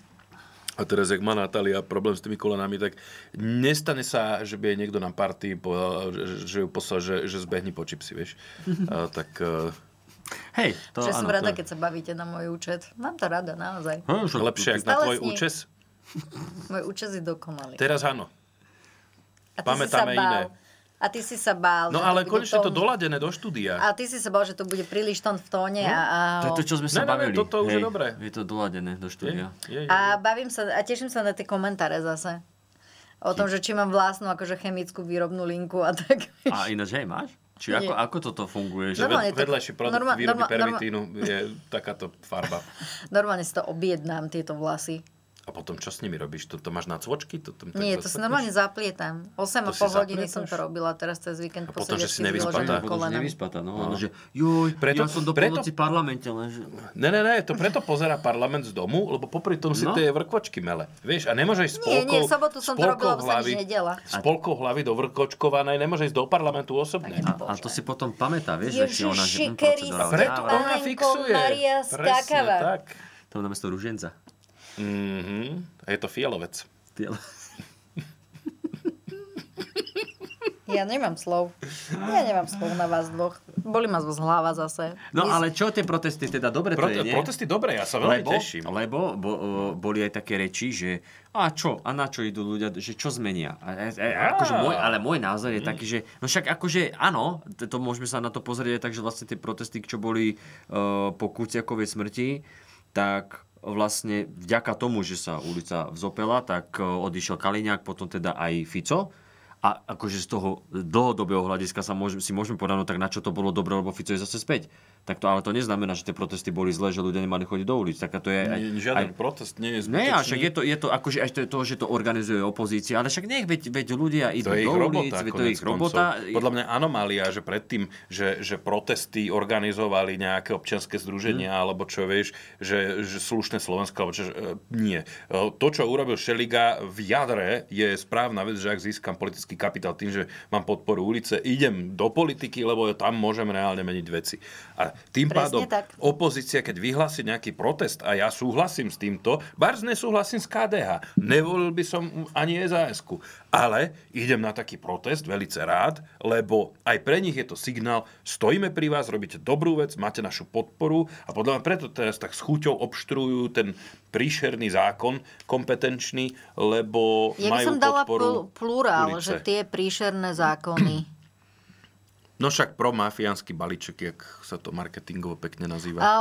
A teraz, jak má Natália problém s tými kolenami, tak nestane sa, že by jej niekto na party povedal, že, že ju poslal, že, že zbehni po čipsy, vieš. A, tak uh, Hej, to Že som áno, rada, to... keď sa bavíte na môj účet. Mám to rada, naozaj. Hm, lepšie, ak na tvoj sní. účes. Môj účes je dokonalý. Teraz áno. A ty pamätáme si sa bál. A ty si sa bál. No že ale bude konečne to doladené do štúdia. A ty si sa bál, že to bude príliš tón v tóne. A, a, To je to, čo sme Ne, ne, sa ne, bavili. toto už je Hej, dobré. Je to doladené do štúdia. Je, je, je. a bavím sa a teším sa na tie komentáre zase. O tom, že či mám vlastnú akože chemickú výrobnú linku a tak. A ináč, hej, máš? Či Nie. ako, ako toto funguje? Že... Normálne to- Vedľajší produkt norma- výroby norma- norma- pervitínu je takáto farba. Normálne si to objednám, tieto vlasy. A potom čo s nimi robíš? To, to máš na cvočky? To, to, Nie, to si normálne zaplietam. 8 a To pol si hodiny som to robila teraz cez víkend A potom, že si nevyspatá. Potom, nevyspatá, no, ale že joj, Preto- ja som do preto- v parlamente, lenže... Ne, ne, ne, to preto pozera parlament z domu, lebo popri tom si No. tie vrkočky mele. Vieš, a nemôže ísť Nie, nie, sobotu som to robila, hlavy, nedela. spolkov hlavy do vrkočkovanej, nemôže ísť do parlamentu osobne. A, a to si potom pamätá, vieš, že či ona... Ježiši procedurálne. Preto ona fixuje. Maria Skákava. tak. To namiesto ruženca. Mhm. A je to fialovec. Ty- Ja nemám slov. Ja nemám slov na vás dvoch. Boli ma z hlava zase. No Vy- ale čo tie protesty, teda dobre to Prote- je, nie? protesty dobre, ja sa veľmi lebo, teším. Lebo bo, boli aj také reči, že a čo, a na čo idú ľudia, že čo zmenia. A, a, a, akože môj, ale môj názor je taký, že no však akože áno, to môžeme sa na to pozrieť aj tak, že vlastne tie protesty, čo boli uh, po Kuciakovej smrti, tak vlastne vďaka tomu, že sa ulica vzopela, tak uh, odišiel Kaliňák, potom teda aj Fico. A akože z toho dlhodobého hľadiska sa môžem, si môžeme povedať, no tak na čo to bolo dobré, lebo Fico je zase späť. Tak to, ale to neznamená, že tie protesty boli zlé, že ľudia nemali chodiť do ulic. Tak to je aj, Nie, Žiaden protest nie je zbytočný. však je to, je to akože aj to, že to organizuje opozícia, ale však nech, veď, veď ľudia idú do ulic, robota, veď to je ich robota. Podľa mňa anomália, že predtým, že, že protesty organizovali nejaké občianske združenia, Hm. alebo čo vieš, že, že slušné Slovensko, alebo čo, e, nie. E, To, čo urobil Šeliga v jadre, je správna vec, že ak získam politický kapitál tým, že mám podporu ulice, idem do politiky, lebo tam môžem reálne meniť veci. A tým Presne pádom tak. opozícia, keď vyhlási nejaký protest, a ja súhlasím s týmto, bars nesúhlasím s KDH, nevolil by som ani sas ale idem na taký protest velice rád, lebo aj pre nich je to signál, stojíme pri vás, robíte dobrú vec, máte našu podporu a podľa mňa preto teraz tak s chuťou obštrujú ten príšerný zákon kompetenčný, lebo Ja by majú som dala podporu pl- plurál, ulice. že tie príšerné zákony. No však promafiánsky balíček, jak sa to marketingovo pekne nazýva. A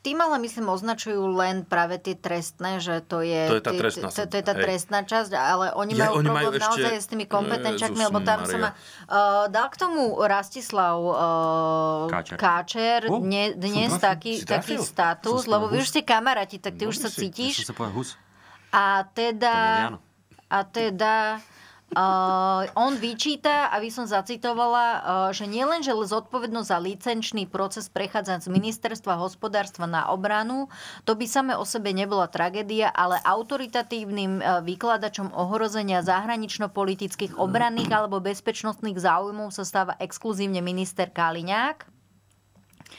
tým ale myslím označujú len práve tie trestné, že to je, To je tá tie- trestná to, to je tá hej. trestná časť, ale oni Ja, majú oni problém majú ešte- naozaj s tými kompetenčakmi, lebo tam sa ma... Maria. Uh, dal k tomu Rastislav uh, Káčer. Káčer O, dne, dnes som trafil. taký, Si taký status, Som lebo vy už ste kamaráti, tak ty už sa si. cítiš. Som sa povedal hus. A teda... A teda... Uh, on vyčíta, aby som zacitovala, uh, že nielen, že zodpovednosť za licenčný proces prechádza z ministerstva hospodárstva na obranu, to by same o sebe nebola tragédia, ale autoritatívnym uh, vykladačom ohrozenia zahranično-politických obranných alebo bezpečnostných záujmov sa stáva exkluzívne minister Kaliňák.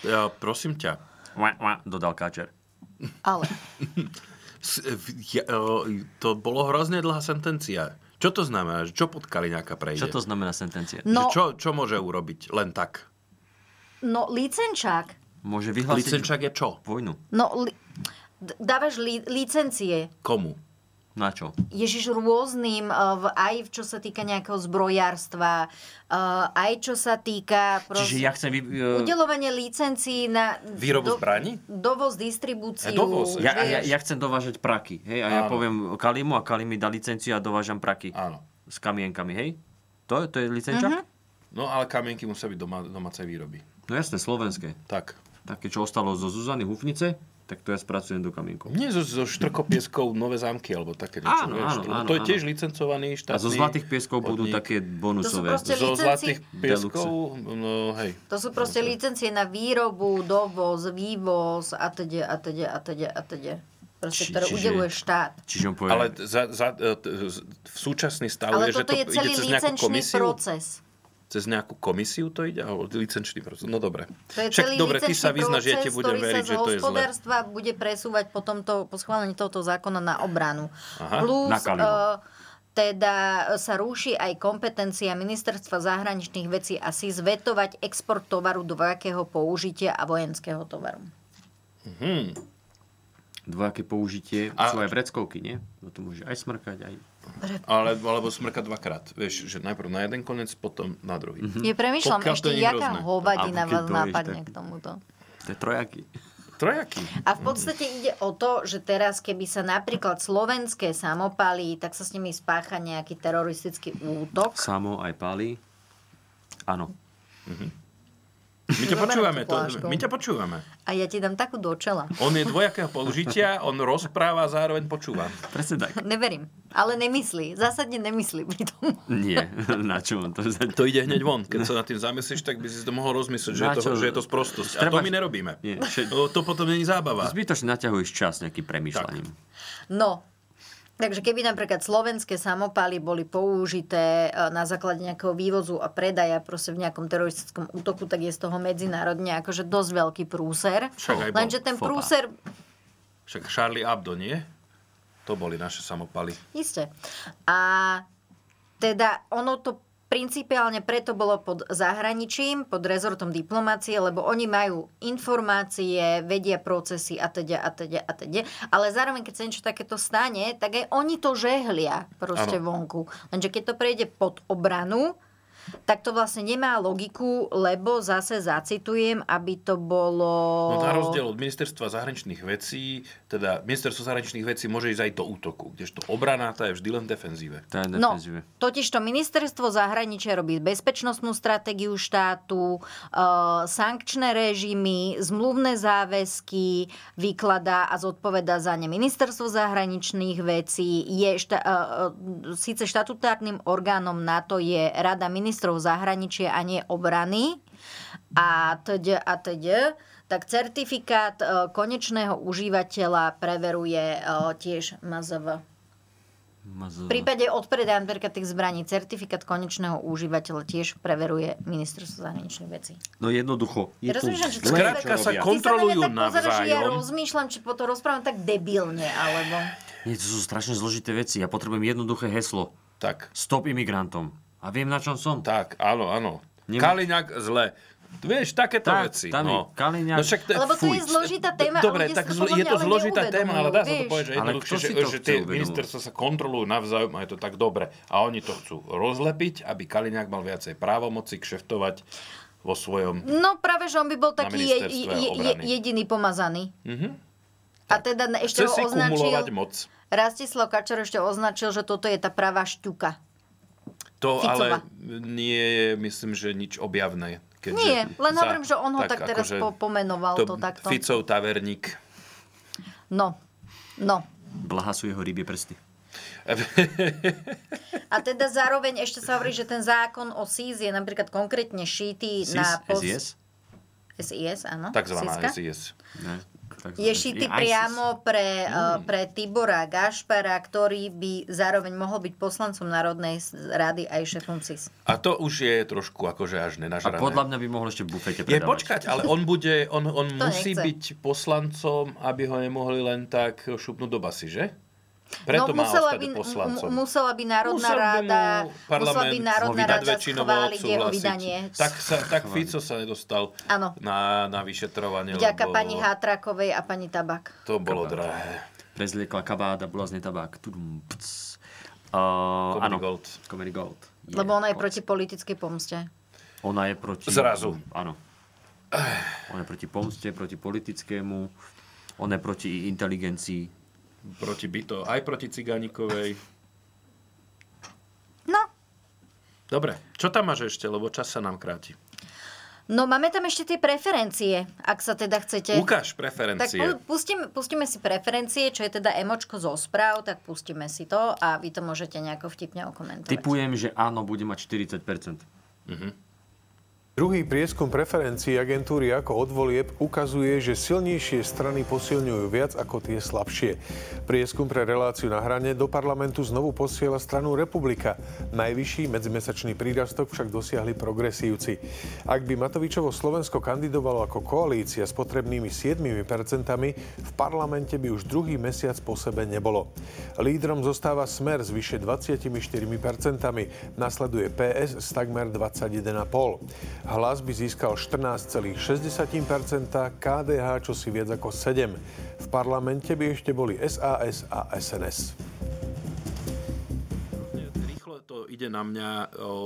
Ja, prosím ťa. Dodal Káčer. Ale to bolo hrozne dlhá sentencia. Čo to znamená? Čo pod Kaliňáka prejde? Čo to znamená sentencia? Že no, čo, čo môže urobiť? Len tak. no licenčák, Môže vyhlásiť Licenčák je čo? vojnu. no li, dávaš li, licencie Komu? Na čo? Ježiš rôznym, v- aj čo sa týka nejakého zbrojárstva, uh, aj čo sa týka Čiže ja chcem... Vy, uh, udelovanie licencií na Výrobu zbraní? dovoz, distribúciu. A dovoz, ja, ja, ja chcem dovážať praky. Hej? A ja Áno. poviem Kalimu a Kalim mi dá licenciu a dovážam praky. Áno. S kamienkami, hej? To, je- to je licenčak? No ale kamienky musia byť doma, domácej výroby. No jasné, slovenské. Tak. Také, čo ostalo zo Zuzany Hufnice, tak to ja spracujem do kamienkov. Nie zo, zo štrkopieskov Nové zámky, alebo také niečo. Áno, vieš, áno, áno, to je tiež licencovaný štátny A zo Zlatých pieskov budú také To sú bonusové. Zo Zlatých pieskov, no hej. To sú proste licencie na výrobu, dovoz, vývoz a teda, a teda, a teda, a teda. Proste, Či- ktoré čiže- udeluje štát. Čiže on povie, Ale za, za, e, v súčasný stav Ale je, že to je celý licenčný komisiu? proces. Cez nejakú komisiu to ide? Alebo licenčný proces? No dobre. To je Však celý dobre, ty sa vyznaš, ja ti budem veriť, že to je zle. bude presúvať po, tomto, po schválení tohto zákona na obranu. Aha, Plus, na eh, teda sa rúši aj kompetencia Ministerstva zahraničných vecí a si zvetovať export tovaru do vojakého použitia a vojenského tovaru. dvojaké použitie A- sú aj vreckovky, nie? No to môže aj smrkať, aj... Ale, alebo smrka dvakrát. Vieš, že najprv na jeden konec, potom na druhý. Ja premyšľam Pokiaľ ešte, jaká hovadina vás tak- k tomuto. To je trojaky. Trojaký. A v podstate ide o to, že teraz, keby sa napríklad slovenské samopalí, tak sa s nimi spácha nejaký teroristický útok. Samo aj palí. Áno. My ťa počúvame. To, my ťa počúvame. A ja ti dám takú do čela. On je dvojakého použitia, on rozpráva a zároveň počúva. Presne tak. Neverím. Ale nemyslí. Zásadne nemyslí pri tom. Nie, na čo on to vzať? To ide hneď von. Keď sa nad tým zamyslíš, tak by si to mohol rozmyslieť, že, je to, že je to sprostosť. A to my nerobíme. Nie, to potom není zábava. Zbytočne naťahuješ čas nejakým premýšľaním. No, takže keby napríklad slovenské samopaly boli použité e, na základe nejakého vývozu a predaja proste v nejakom teroristickom útoku, tak je z toho medzinárodne akože dosť veľký prúser. Však. Lenže ten Fopa. prúser, Však Charlie Abdo, nie? To boli naše samopaly. Isté. A teda ono to principiálne preto bolo pod zahraničím, pod rezortom diplomácie, lebo oni majú informácie, vedia procesy a teda, a teda, a teda. Ale zároveň, keď sa niečo takéto stane, tak aj oni to žehlia proste Áno. vonku. Lenže keď to prejde pod obranu, tak to vlastne nemá logiku, lebo zase zacitujem, aby to bolo... No na rozdiel od ministerstva zahraničných vecí, teda ministerstvo zahraničných vecí môže ísť aj do útoku, kdežto obrana tá je vždy len defenzíve. To je No, defenzíve. totiž to ministerstvo zahraničia robí bezpečnostnú stratégiu štátu, e, sankčné režimy, zmluvné záväzky, vykladá a zodpoveda za ne ministerstvo zahraničných vecí. Je šta, e, e, síce štatutárnym orgánom NATO je Rada ministrov zahraničia a nie obrany. A teď, a teď, tak certifikát e, konečného užívateľa preveruje e, tiež MZV. V prípade odpredaja napríklad tých zbraní certifikát konečného užívateľa tiež preveruje ministerstvo zahraničných vecí. No jednoducho, je Ja to Skrátka čo sa Kontrolujú Ty sa na mňa tak pozeráš, že ja navzájom. rozmýšľam, či po to rozprávam tak debilne, alebo... Nie, to sú strašne zložité veci. Ja potrebujem jednoduché heslo. Tak, Stop imigrantom. A viem, na čom som. tak, áno, áno. Nem- Kaliňák zle. Vieš, takéto Tak, veci. tam je no. Kaliňák- No však to, Lebo to je zložitá téma Dobre, tak zlo- je to zložitá téma, ale dá sa to povedať, že jednoduchšie, že, to že tie ministerstva sa kontrolujú navzájom a je to tak dobre. A oni to chcú rozlepiť, aby Kaliňák mal viacej právomoci kšeftovať vo svojom... No práve, že on by bol taký je, je, je, jediný pomazaný. Mhm. A teda ešte Chce ho označil... moc. Rastislav Kačer ešte označil, že toto je tá pravá šťuka. To Ficova. ale nie je, myslím, že nič objavné. Keďže Nie, len za- hovorím, že on ho tak, teraz akože po, pomenoval to, takto. Ficov taverník. No, no. Blaha sú jeho rybie prsty. A teda zároveň ešte sa hovorí, že ten zákon o SIS je napríklad konkrétne šítý SIS? na... pos- SIS? SIS, áno. Takzvaná. SIS. Ne, tak- Je šitý priamo pre, Mm. uh, pre Tibora Gašpara, ktorý by zároveň mohol byť poslancom Národnej rady aj šefom CIS. A to už je trošku akože až A nenažrané. podľa mňa by mohol ešte v bufete Je predávať. počkať, ale on bude, on, on To musí nechce. byť poslancom, aby ho nemohli len tak šupnúť do basy, že? Preto No, musela by, poslancom. musela by Národná Musel by mu ráda, musela by Národná väčšinovo schváliť jeho vydanie. Tak, sa, tak Fico sa nedostal Áno. na, na vyšetrovanie, Vďaka lebo pani Hátrakovej a pani Tabak. to bolo drahé. Prezliekla kabát a bola z nej tabák. Tudum, pc. Uh, Comedy áno. Gold. Comedy Gold. Lebo ona je proti politickej pomste. Ona je proti... Zrazu. Áno. Ona je proti pomste, proti politickému. Ona je proti inteligencii. Proti byto, aj proti Cigánikovej. No, Dobre, čo tam máš ešte, lebo čas sa nám kráti. no máme tam ešte tie preferencie, ak sa teda chcete... Ukáž Tak preferencie. pu- pustíme, pustíme si preferencie, čo je teda emočko zo správ, tak pustíme si to a vy to môžete nejako vtipne okomentovať. Typujem, že áno, bude mať 40%. Druhý prieskum preferencií agentúry ako odvolieb ukazuje, že silnejšie strany posilňujú viac ako tie slabšie. Prieskum pre reláciu na hrane do parlamentu znovu posiela stranu Republika. Najvyšší medzimesačný prírastok však dosiahli progresívci. Ak by Matovičovo Slovensko kandidovalo ako koalícia s potrebnými 7%, v parlamente by už druhý mesiac po sebe nebolo. Lídrom zostáva Smer s vyše 24%, nasleduje PS s takmer 21,5%. Hlas by získal 14,6%, KDH čosi viac ako 7%. V parlamente by ešte boli SAS a SNS. Rýchlo to ide na mňa.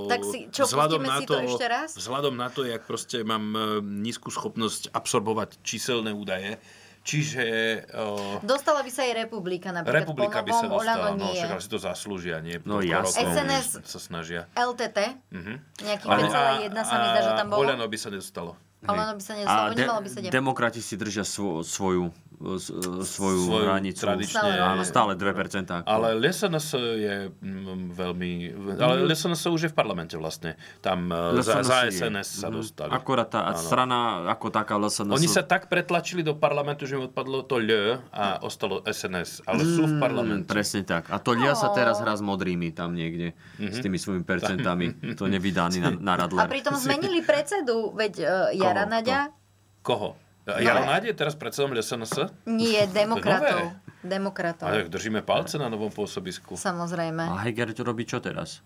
Tak si- čo, pustíme si to ešte raz? Vzhľadom na to, jak proste mám e, nízku schopnosť absorbovať číselné údaje. Čiže o, Dostala by sa aj Republika napríklad. Republika po by sa dostala, no však si to zaslúžia, nie? No rokov SNS. sa snažia. LTT, Mhm. nejaký Ale 5,1 sa mi zdá, že tam bolo. Oľano by sa nedostalo. Oľano by sa A de- by sa demokrati si držia svo, svoju, s- svoju, Svoju hranicu. tradične- Stále Áno, stále 2%. Ako. Ale LSNS je mm, veľmi... Ale LSNS už je v parlamente vlastne. Tam za, LSNS za je. SNS sa Mhm. dostali. Akorát tá Áno. strana ako taká LSNS... Oni sa tak pretlačili do parlamentu, že im odpadlo to L a ostalo SNS. Ale sú v parlamente. Presne tak. A to Lia sa teraz hrá s modrými tam niekde. S tými svojimi percentami. To nevydaný na, na A Radler. pritom zmenili predsedu, veď uh, Jara Koho? Naďa, Koho? Jaro Náde je teraz predsedom LSNS? nie demokratov. Demokratov, Ale držíme palce na novom pôsobisku. samozrejme. A Heger to robí čo teraz?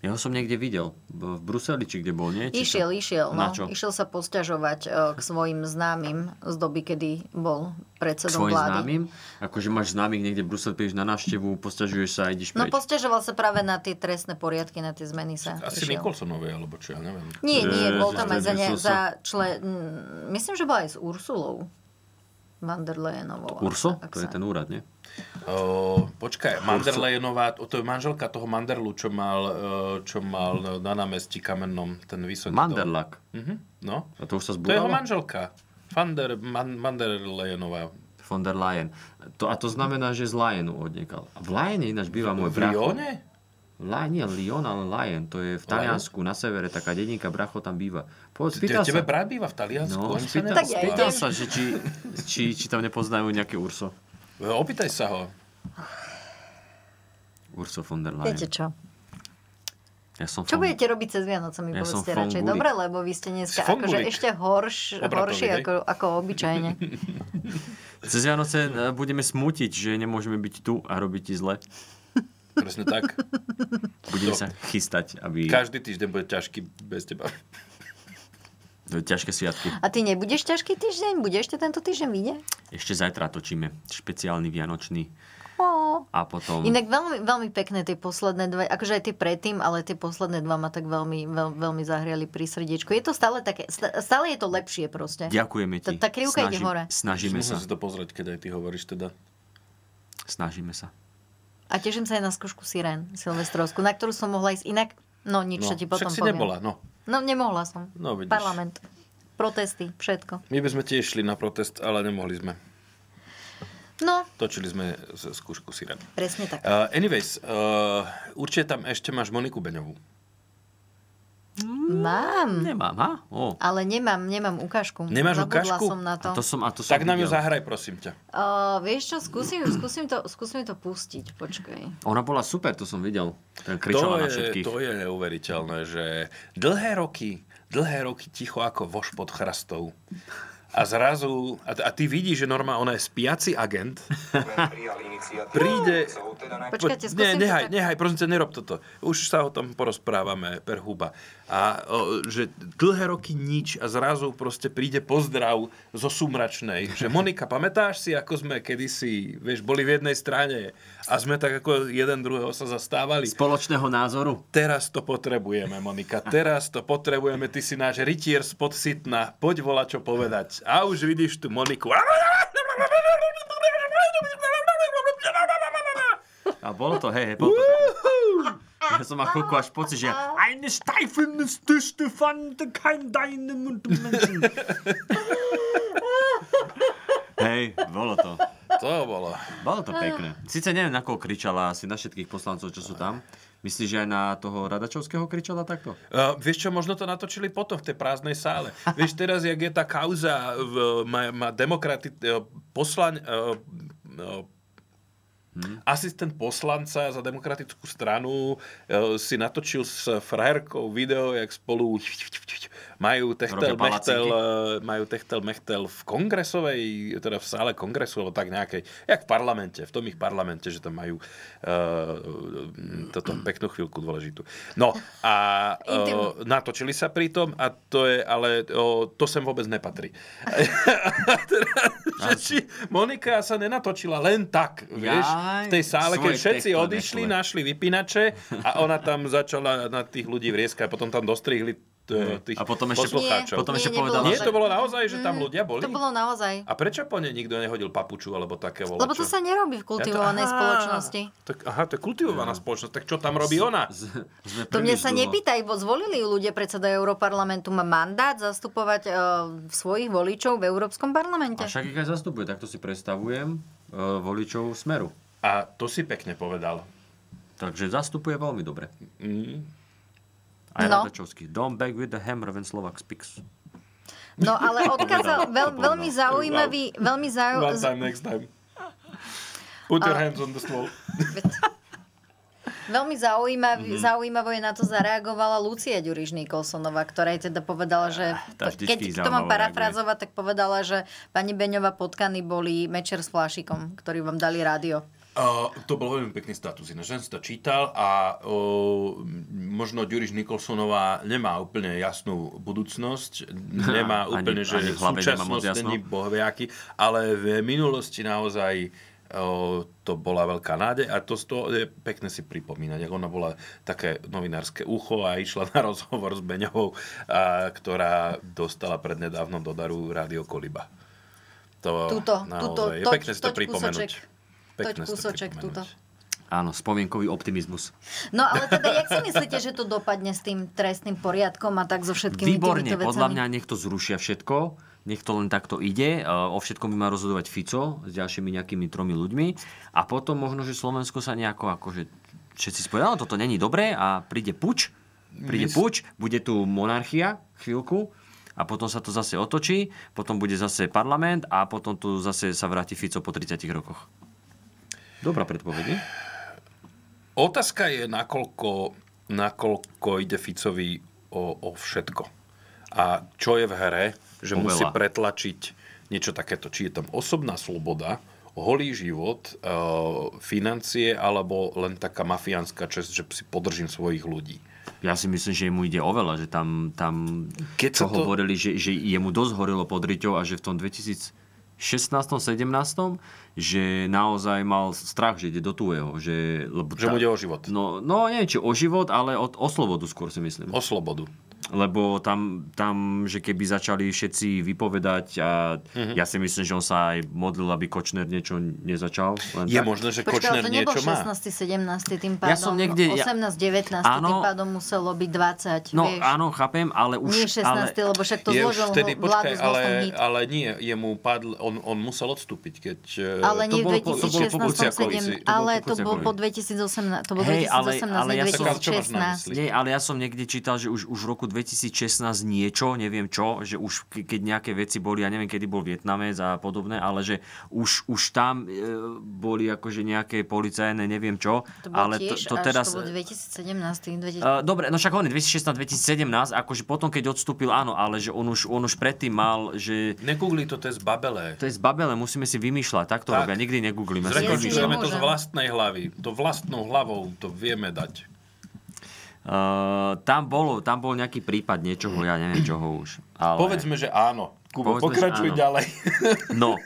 Ja ho som niekde videl. V Bruseli, či kde bol, nie? Či Išiel, čo? išiel, Na no. čo? Išiel sa posťažovať eh, k svojim známym z doby, kedy bol K predsedom svojim vlády. známym? Akože máš známych niekde v Bruseli, prídeš na návštevu, postažuješ sa a ideš No posťažoval sa práve na tie trestné poriadky, na tie zmeny sa Asi. Nikolsonovej, alebo čo, ja neviem. Nie, nie, bol tam aj za, ne, za člen... Myslím, že bol aj s Ursulou van der Leyenovou. Urso? To je sa- ten úrad, nie? O, počkaj, Manderlejenová, to je manželka toho Manderlu, čo mal, e, čo mal na námestí kamennom, ten vysoký. Manderlak. Mhm, no. A to už sa To je jeho manželka. Vander, Man, Manderlejenová. Von der Leyen. To, a to znamená, že z Lyonu odniekal. A v Lyone ináč býva môj V bracho. Lyone? Lyon, nie Lyon, ale Lyon. To je v Taliansku, na severe, taká dedinka, bracho tam býva. Povedz, spýtal Tebe sa. brat býva v Taliansku? No, spýtal, sa, že či, či, či tam nepoznajú nejaké Urso. Nedostalo. Opýtaj sa ho. Urso von der Leyen. Viete čo? Ja som Čo von- budete robiť cez Vianoce, mi Ja povedzte radšej. Dobre, lebo vy ste dneska akože ešte horš, horší hej? ako, ako obyčajne. Cez Vianoce e, budeme smutiť, že nemôžeme byť tu a robiť ti zle. Presne tak. Budeme To- sa chystať, aby... Každý týždeň bude ťažký bez teba. Ťažké sviatky. A ty nebudeš ťažký týždeň? Budeš ešte tento týždeň vyjde? Ešte zajtra točíme špeciálny vianočný. Oh. A potom... Inak veľmi, veľmi pekné tie posledné dva, akože aj tie predtým, ale tie posledné dva ma tak veľmi, veľ, veľmi zahriali pri srdiečku. Je to stále také, stále je to lepšie proste. Ďakujeme ti. Tá, tá krivka ide hore. Snažíme sa. si to pozrieť, keď aj ty hovoríš teda. Snažíme sa. A teším sa aj na skúšku Sirén Silvestrovskú, na ktorú som mohla ísť inak. No nič, No, ti potom však si poviem. nebola, no. No nemohla som. No, vidíš. Parlament. Protesty, všetko. My by sme tiež šli na protest, ale nemohli sme. No, Točili sme z skúšku Siren. presne tak. Uh, anyways, uh, určite tam ešte máš Moniku Beňovú. Mám. Nemám, ha? O. Ale nemám, nemám ukážku. Nemáš Zabudla ukážku? som na to. A to som, a to som Tak nám ju zahraj, prosím ťa. Uh, vieš čo, skúsim, skúsim, to, skúsim to pustiť, počkaj. Ona bola super, to som videl. Ten kričala to na je, všetkých. to je neuveriteľné, že dlhé roky, dlhé roky ticho ako voš pod chrastou. A zrazu, a, a ty vidíš, že normálne ona je spiaci agent, príde... Počkajte, skúsim to nehaj, tak. nehaj, prosím ťa, nerob toto. Už sa o tom porozprávame, per huba. A o, že dlhé roky nič a zrazu proste príde pozdrav zo Sumračnej, že Monika, pamätáš si, ako sme kedysi, vieš, boli v jednej strane a sme tak ako jeden druhého sa zastávali. Spoločného názoru. Teraz to potrebujeme, Monika. Teraz to potrebujeme. Ty si náš rytier spod sitna. Poď volať čo povedať. A už vidíš tu Moniku. A bolo to, hej, hej, bolo to. Ja som mal chvíľku až pocit, že eine Steifen ist Stefan, kein deinem Hej, bolo to. To bolo. Bolo to pekné. Sice neviem, na koho kričala, asi na všetkých poslancov, čo sú tam. Myslíš, že aj na toho Radačovského kričala takto? Uh, vieš čo, možno to natočili potom v tej prázdnej sále. vieš, teraz, jak je tá kauza, v, má, má demokrati, uh, poslanь, uh, uh, Hm? Asistent poslanca za demokratickú stranu e, si natočil s frajerkou video, jak spolu majú techtel, mechtel, e, majú techtel, mechtel v kongresovej, teda v sále kongresu, alebo tak nejakej, jak v parlamente, v tom ich parlamente, že tam majú uh, toto peknú chvíľku dôležitú. No a uh, natočili sa pri tom a to je, ale uh, to sem vôbec nepatrí. a teda, že či Monika sa nenatočila len tak, vieš, v tej sále, keď všetci odišli, našli vypínače a ona tam začala na tých ľudí vrieskať, potom tam dostrihli t- tých A potom ešte- poslucháčov. potom Nie, ešte nebolo povedala, Nie, to bolo naozaj, že tam Mm, ľudia boli? To bolo naozaj. A prečo po nej nikto nehodil papuču alebo také volačo? Lebo to sa nerobí v kultivovanej aha. spoločnosti. Tak, aha, to je kultivovaná spoločnosť. Tak čo tam robí ona? Sme To mne príliš sa nepýtaj, bo zvolili ľudia predseda Europarlamentu. Má mandát zastupovať uh, svojich voličov v Európskom parlamente. A však ich aj zastupuje, tak to si predstavujem uh, voličov Smeru. A to si pekne povedal. Takže zastupuje veľmi dobre. Mm. Aj No. Radačovský. Don't beg with the hammer when Slovak speaks. No ale odkázal veľ, veľmi zaujímavý, veľmi One zaujímavý, time, next time. Put your hands on the stall. veľmi zaujímavý, Mhm. zaujímavo je na to zareagovala Lucia Ďuriš Nikolsonová, ktorá jej teda povedala, že tá keď to mám parafrázovať, tak povedala, že pani Beňová potkany boli mečer s flášikom, ktorý vám dali rádio. Uh, to bol veľmi pekný status, ináč som to čítal a uh, možno Ďuriš Nikolsonová nemá úplne jasnú budúcnosť, nemá Ani- úplne, že ani súčasnosť není bohviaky, ale v minulosti naozaj uh, to bola veľká nádej a to, to je pekné si pripomínať, ako ona bola také novinárske ucho a išla na rozhovor s Beňovou, a, ktorá dostala prednedávnom do daru Rádio Koliba. To Tuto, naozaj tuto, je toť- pekné si to pripomenúť. kúsoček. Pekné kúsoček tuto. Áno, spomienkový optimizmus. No ale teda, jak si myslíte, že to dopadne s tým trestným poriadkom a tak so všetkými Výborne, týmito vecami? podľa mňa nech to zrušia všetko, nech to len takto ide. O všetkom by mal rozhodovať Fico s ďalšími nejakými tromi ľuďmi a potom možno, že Slovensko sa nejako akože všetci spovedali, "No, toto není dobré a príde puč, príde Mys- puč, bude tu monarchia chvíľku a potom sa to zase otočí, potom bude zase parlament a potom tu zase sa vráti Fico po 30 rokoch. Dobrá predpoveď? Otázka je, nakoľko, nakoľko ide Ficovi o, o všetko. A čo je v hre, že O musí pretlačiť niečo takéto. Či je tam osobná sloboda, holý život, e, financie, alebo len taká mafiánska čest, že si podržím svojich ľudí. Ja si myslím, že mu ide oveľa, že tam, tam Keď sa to- hovorili, že, že jemu dosť horilo pod riťou a že v tom 2016 17 že naozaj mal strach, že ide do tuého. Že, lebo Že mu ide o život. No, no neviem, či o život, ale o, o slobodu skôr si myslím. O slobodu. Lebo tam, tam, že keby začali všetci vypovedať a Mhm. ja si myslím, že on sa aj modlil, aby Kočner niečo nezačal. Len Je tak. možné, že Počkaj, ale Kočner to niečo má. 16. 17. tým Ja pádom som niekde- ja- 18. 19. tým Áno. pádom muselo byť 20. No vieš. áno, chápem, ale už... Nie 16, ale... lebo však to zložil vtedy, vládu počkaj, ale, ale nie, jemu padl, on, on musel odstúpiť, keď... e, Ale nie v to bolo po 2016, Kuciakovi 7, si- to bolo ale po to bolo po 2018, to ale, 2018, ale nie ja som, 2016. nie, ale ja som niekde čítal, že už, už v roku 2016 niečo, neviem čo, že už ke- keď nejaké veci boli, ja neviem, kedy bol Vietnamec a podobné, ale že už, už tam e, boli akože nejaké policajné, neviem čo. To ale tiež to, to teraz... to bolo 2017. 2000... Uh, dobre, no však hovorím, 2016-2017, akože potom, keď odstúpil, áno, ale že on už, on už predtým mal, že... Negoogli to, to je z babele. To je z babele, musíme si vymýšľať, tak to Tak. robia, nikdy negooglíme. Zrekonštruujeme to z vlastnej hlavy. To vlastnou hlavou to vieme dať. Uh, tam, bolo, tam bol nejaký prípad niečoho, ja neviem čoho už. Ale... Povedzme, že áno. Kubo, Povedzme, pokračuj áno. ďalej. No,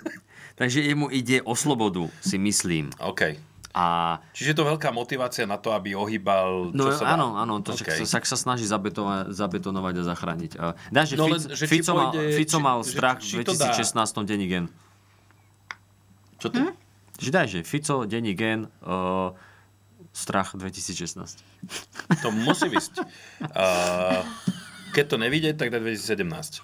takže jemu ide o slobodu, si myslím. OK. A Čiže je to veľká motivácia na to, aby ohýbal... No čo sa áno, áno, to OK. okay. sa, sa snaží zabetonovať, zabetonovať a zachrániť. Uh, dá, že No Fico, že Fico, mal, pôjde- Fico či- mal strach či v to dá. 2016 denní gen. Čo to? Že daj, že Fico, denní gen, uh, strach 2016. To musí vysť. Uh, keď to nevidie, tak dá 2017.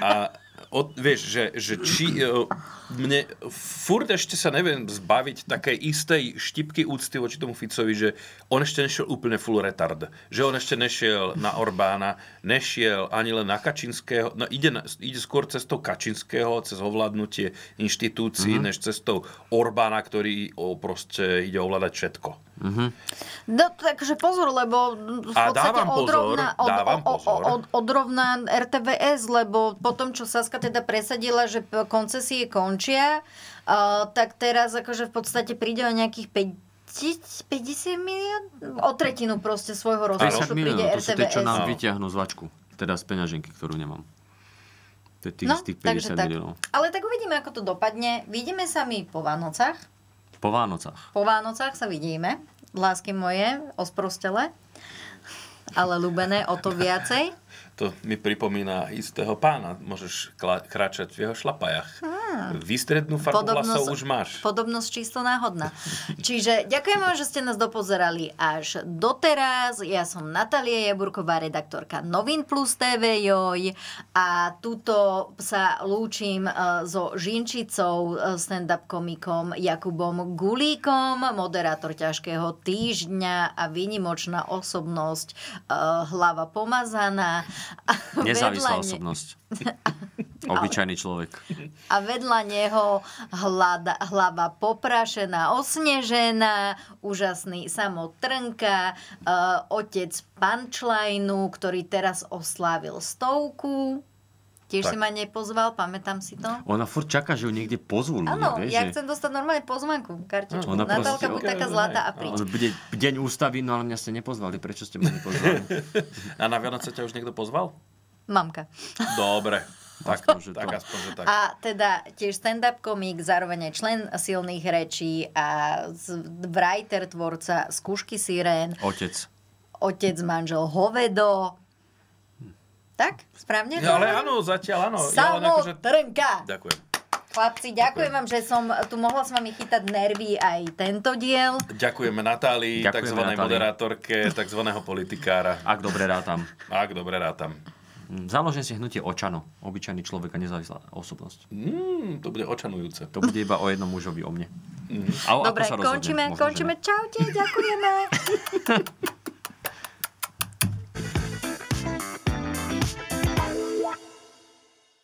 A od, vieš, že, že či... Uh, mne furt ešte sa neviem zbaviť takej istej štipky úcty voči tomu Ficovi, že on ešte nešiel úplne full retard. Že on ešte nešiel na Orbána, nešiel ani len na Kačinského, no ide, na, ide skôr cestou Kačinského, cez ovládnutie inštitúcií, Mhm. než cestou Orbána, ktorý o, proste ide ovládať všetko. No, takže pozor, lebo v A podstate odrovná, od, dávam pozor. Od, odrovná RTVS, lebo potom, čo Saska teda presadila, že koncesie končia, uh, tak teraz akože v podstate príde o nejakých 5 50 milión? O tretinu proste svojho 50 rozpočtu príde miliónov, to sú tie, čo RTVS. nám vyťahnú z vačku. Teda z peňaženky, ktorú nemám. To je tých, No, tých takže 50 tak. miliónov. Ale tak uvidíme, ako to dopadne. Vidíme sa my po Vánocach. Po Vánocach. Po Vánocach sa vidíme, lásky moje, osprostele. Ale ľúbené o to viacej. To mi pripomína istého pána. Môžeš kla- kráčať v jeho šlapajach. Hmm. Výstrednú farbu vlasov už máš. Podobnosť čisto náhodná. Čiže ďakujem vám, že ste nás dopozerali až doteraz. Ja som Natalia Jaburková, redaktorka Novín Plus TV Joj a tuto sa lúčim eh, so Žinčicou, eh, stand-up komikom Jakubom Gulíkom, moderátor ťažkého týždňa a výnimočná osobnosť, eh, hlava pomazaná. Nezávislá vedľa osobnosť. Obyčajný človek. a vedľa neho hlada, hlava poprašená, osnežená, úžasný samotrnka, uh, otec punchlineu, ktorý teraz oslávil stovku. Tiež Tak. si ma nepozval, pamätám si to. Ona furt čaká, že ju niekde pozvú ľudia, Áno, ja že... chcem dostať normálne pozvanku, kartičku. Ona Natálka, proste- buď taká zlatá a príď. Bude deň ústavy, no ale mňa ste nepozvali. Prečo ste ma nepozvali? A na Vianoce ťa už niekto pozval? Mamka. Dobre. Tak, Aspoň, že tak to. aspoň, že tak. A teda tiež stand-up komik, zároveň aj člen silných rečí a writer, tvorca skúšky sirén, Otec. otec, manžel Hovedo. Tak? Správne? Ja, ale áno, zatiaľ áno. Ja len akože... Samotrnka! Ďakujem. Chlapci, ďakujem vám, že som tu mohla s vami chytať nervy aj tento diel. Ďakujeme Natálii, Natálii. moderátorke, takzvaného politikára. Ak dobre rátam. Ak dobre rátam. Mm, Založím si hnutie Očano. Obyčajný človek a nezávislá osobnosť. Mm, to bude očanujúce. To bude iba o jednom mužovi, o mne. A o- Dobre, ako sa rozhodne, končíme, možno, končíme. Čaute, ďakujeme.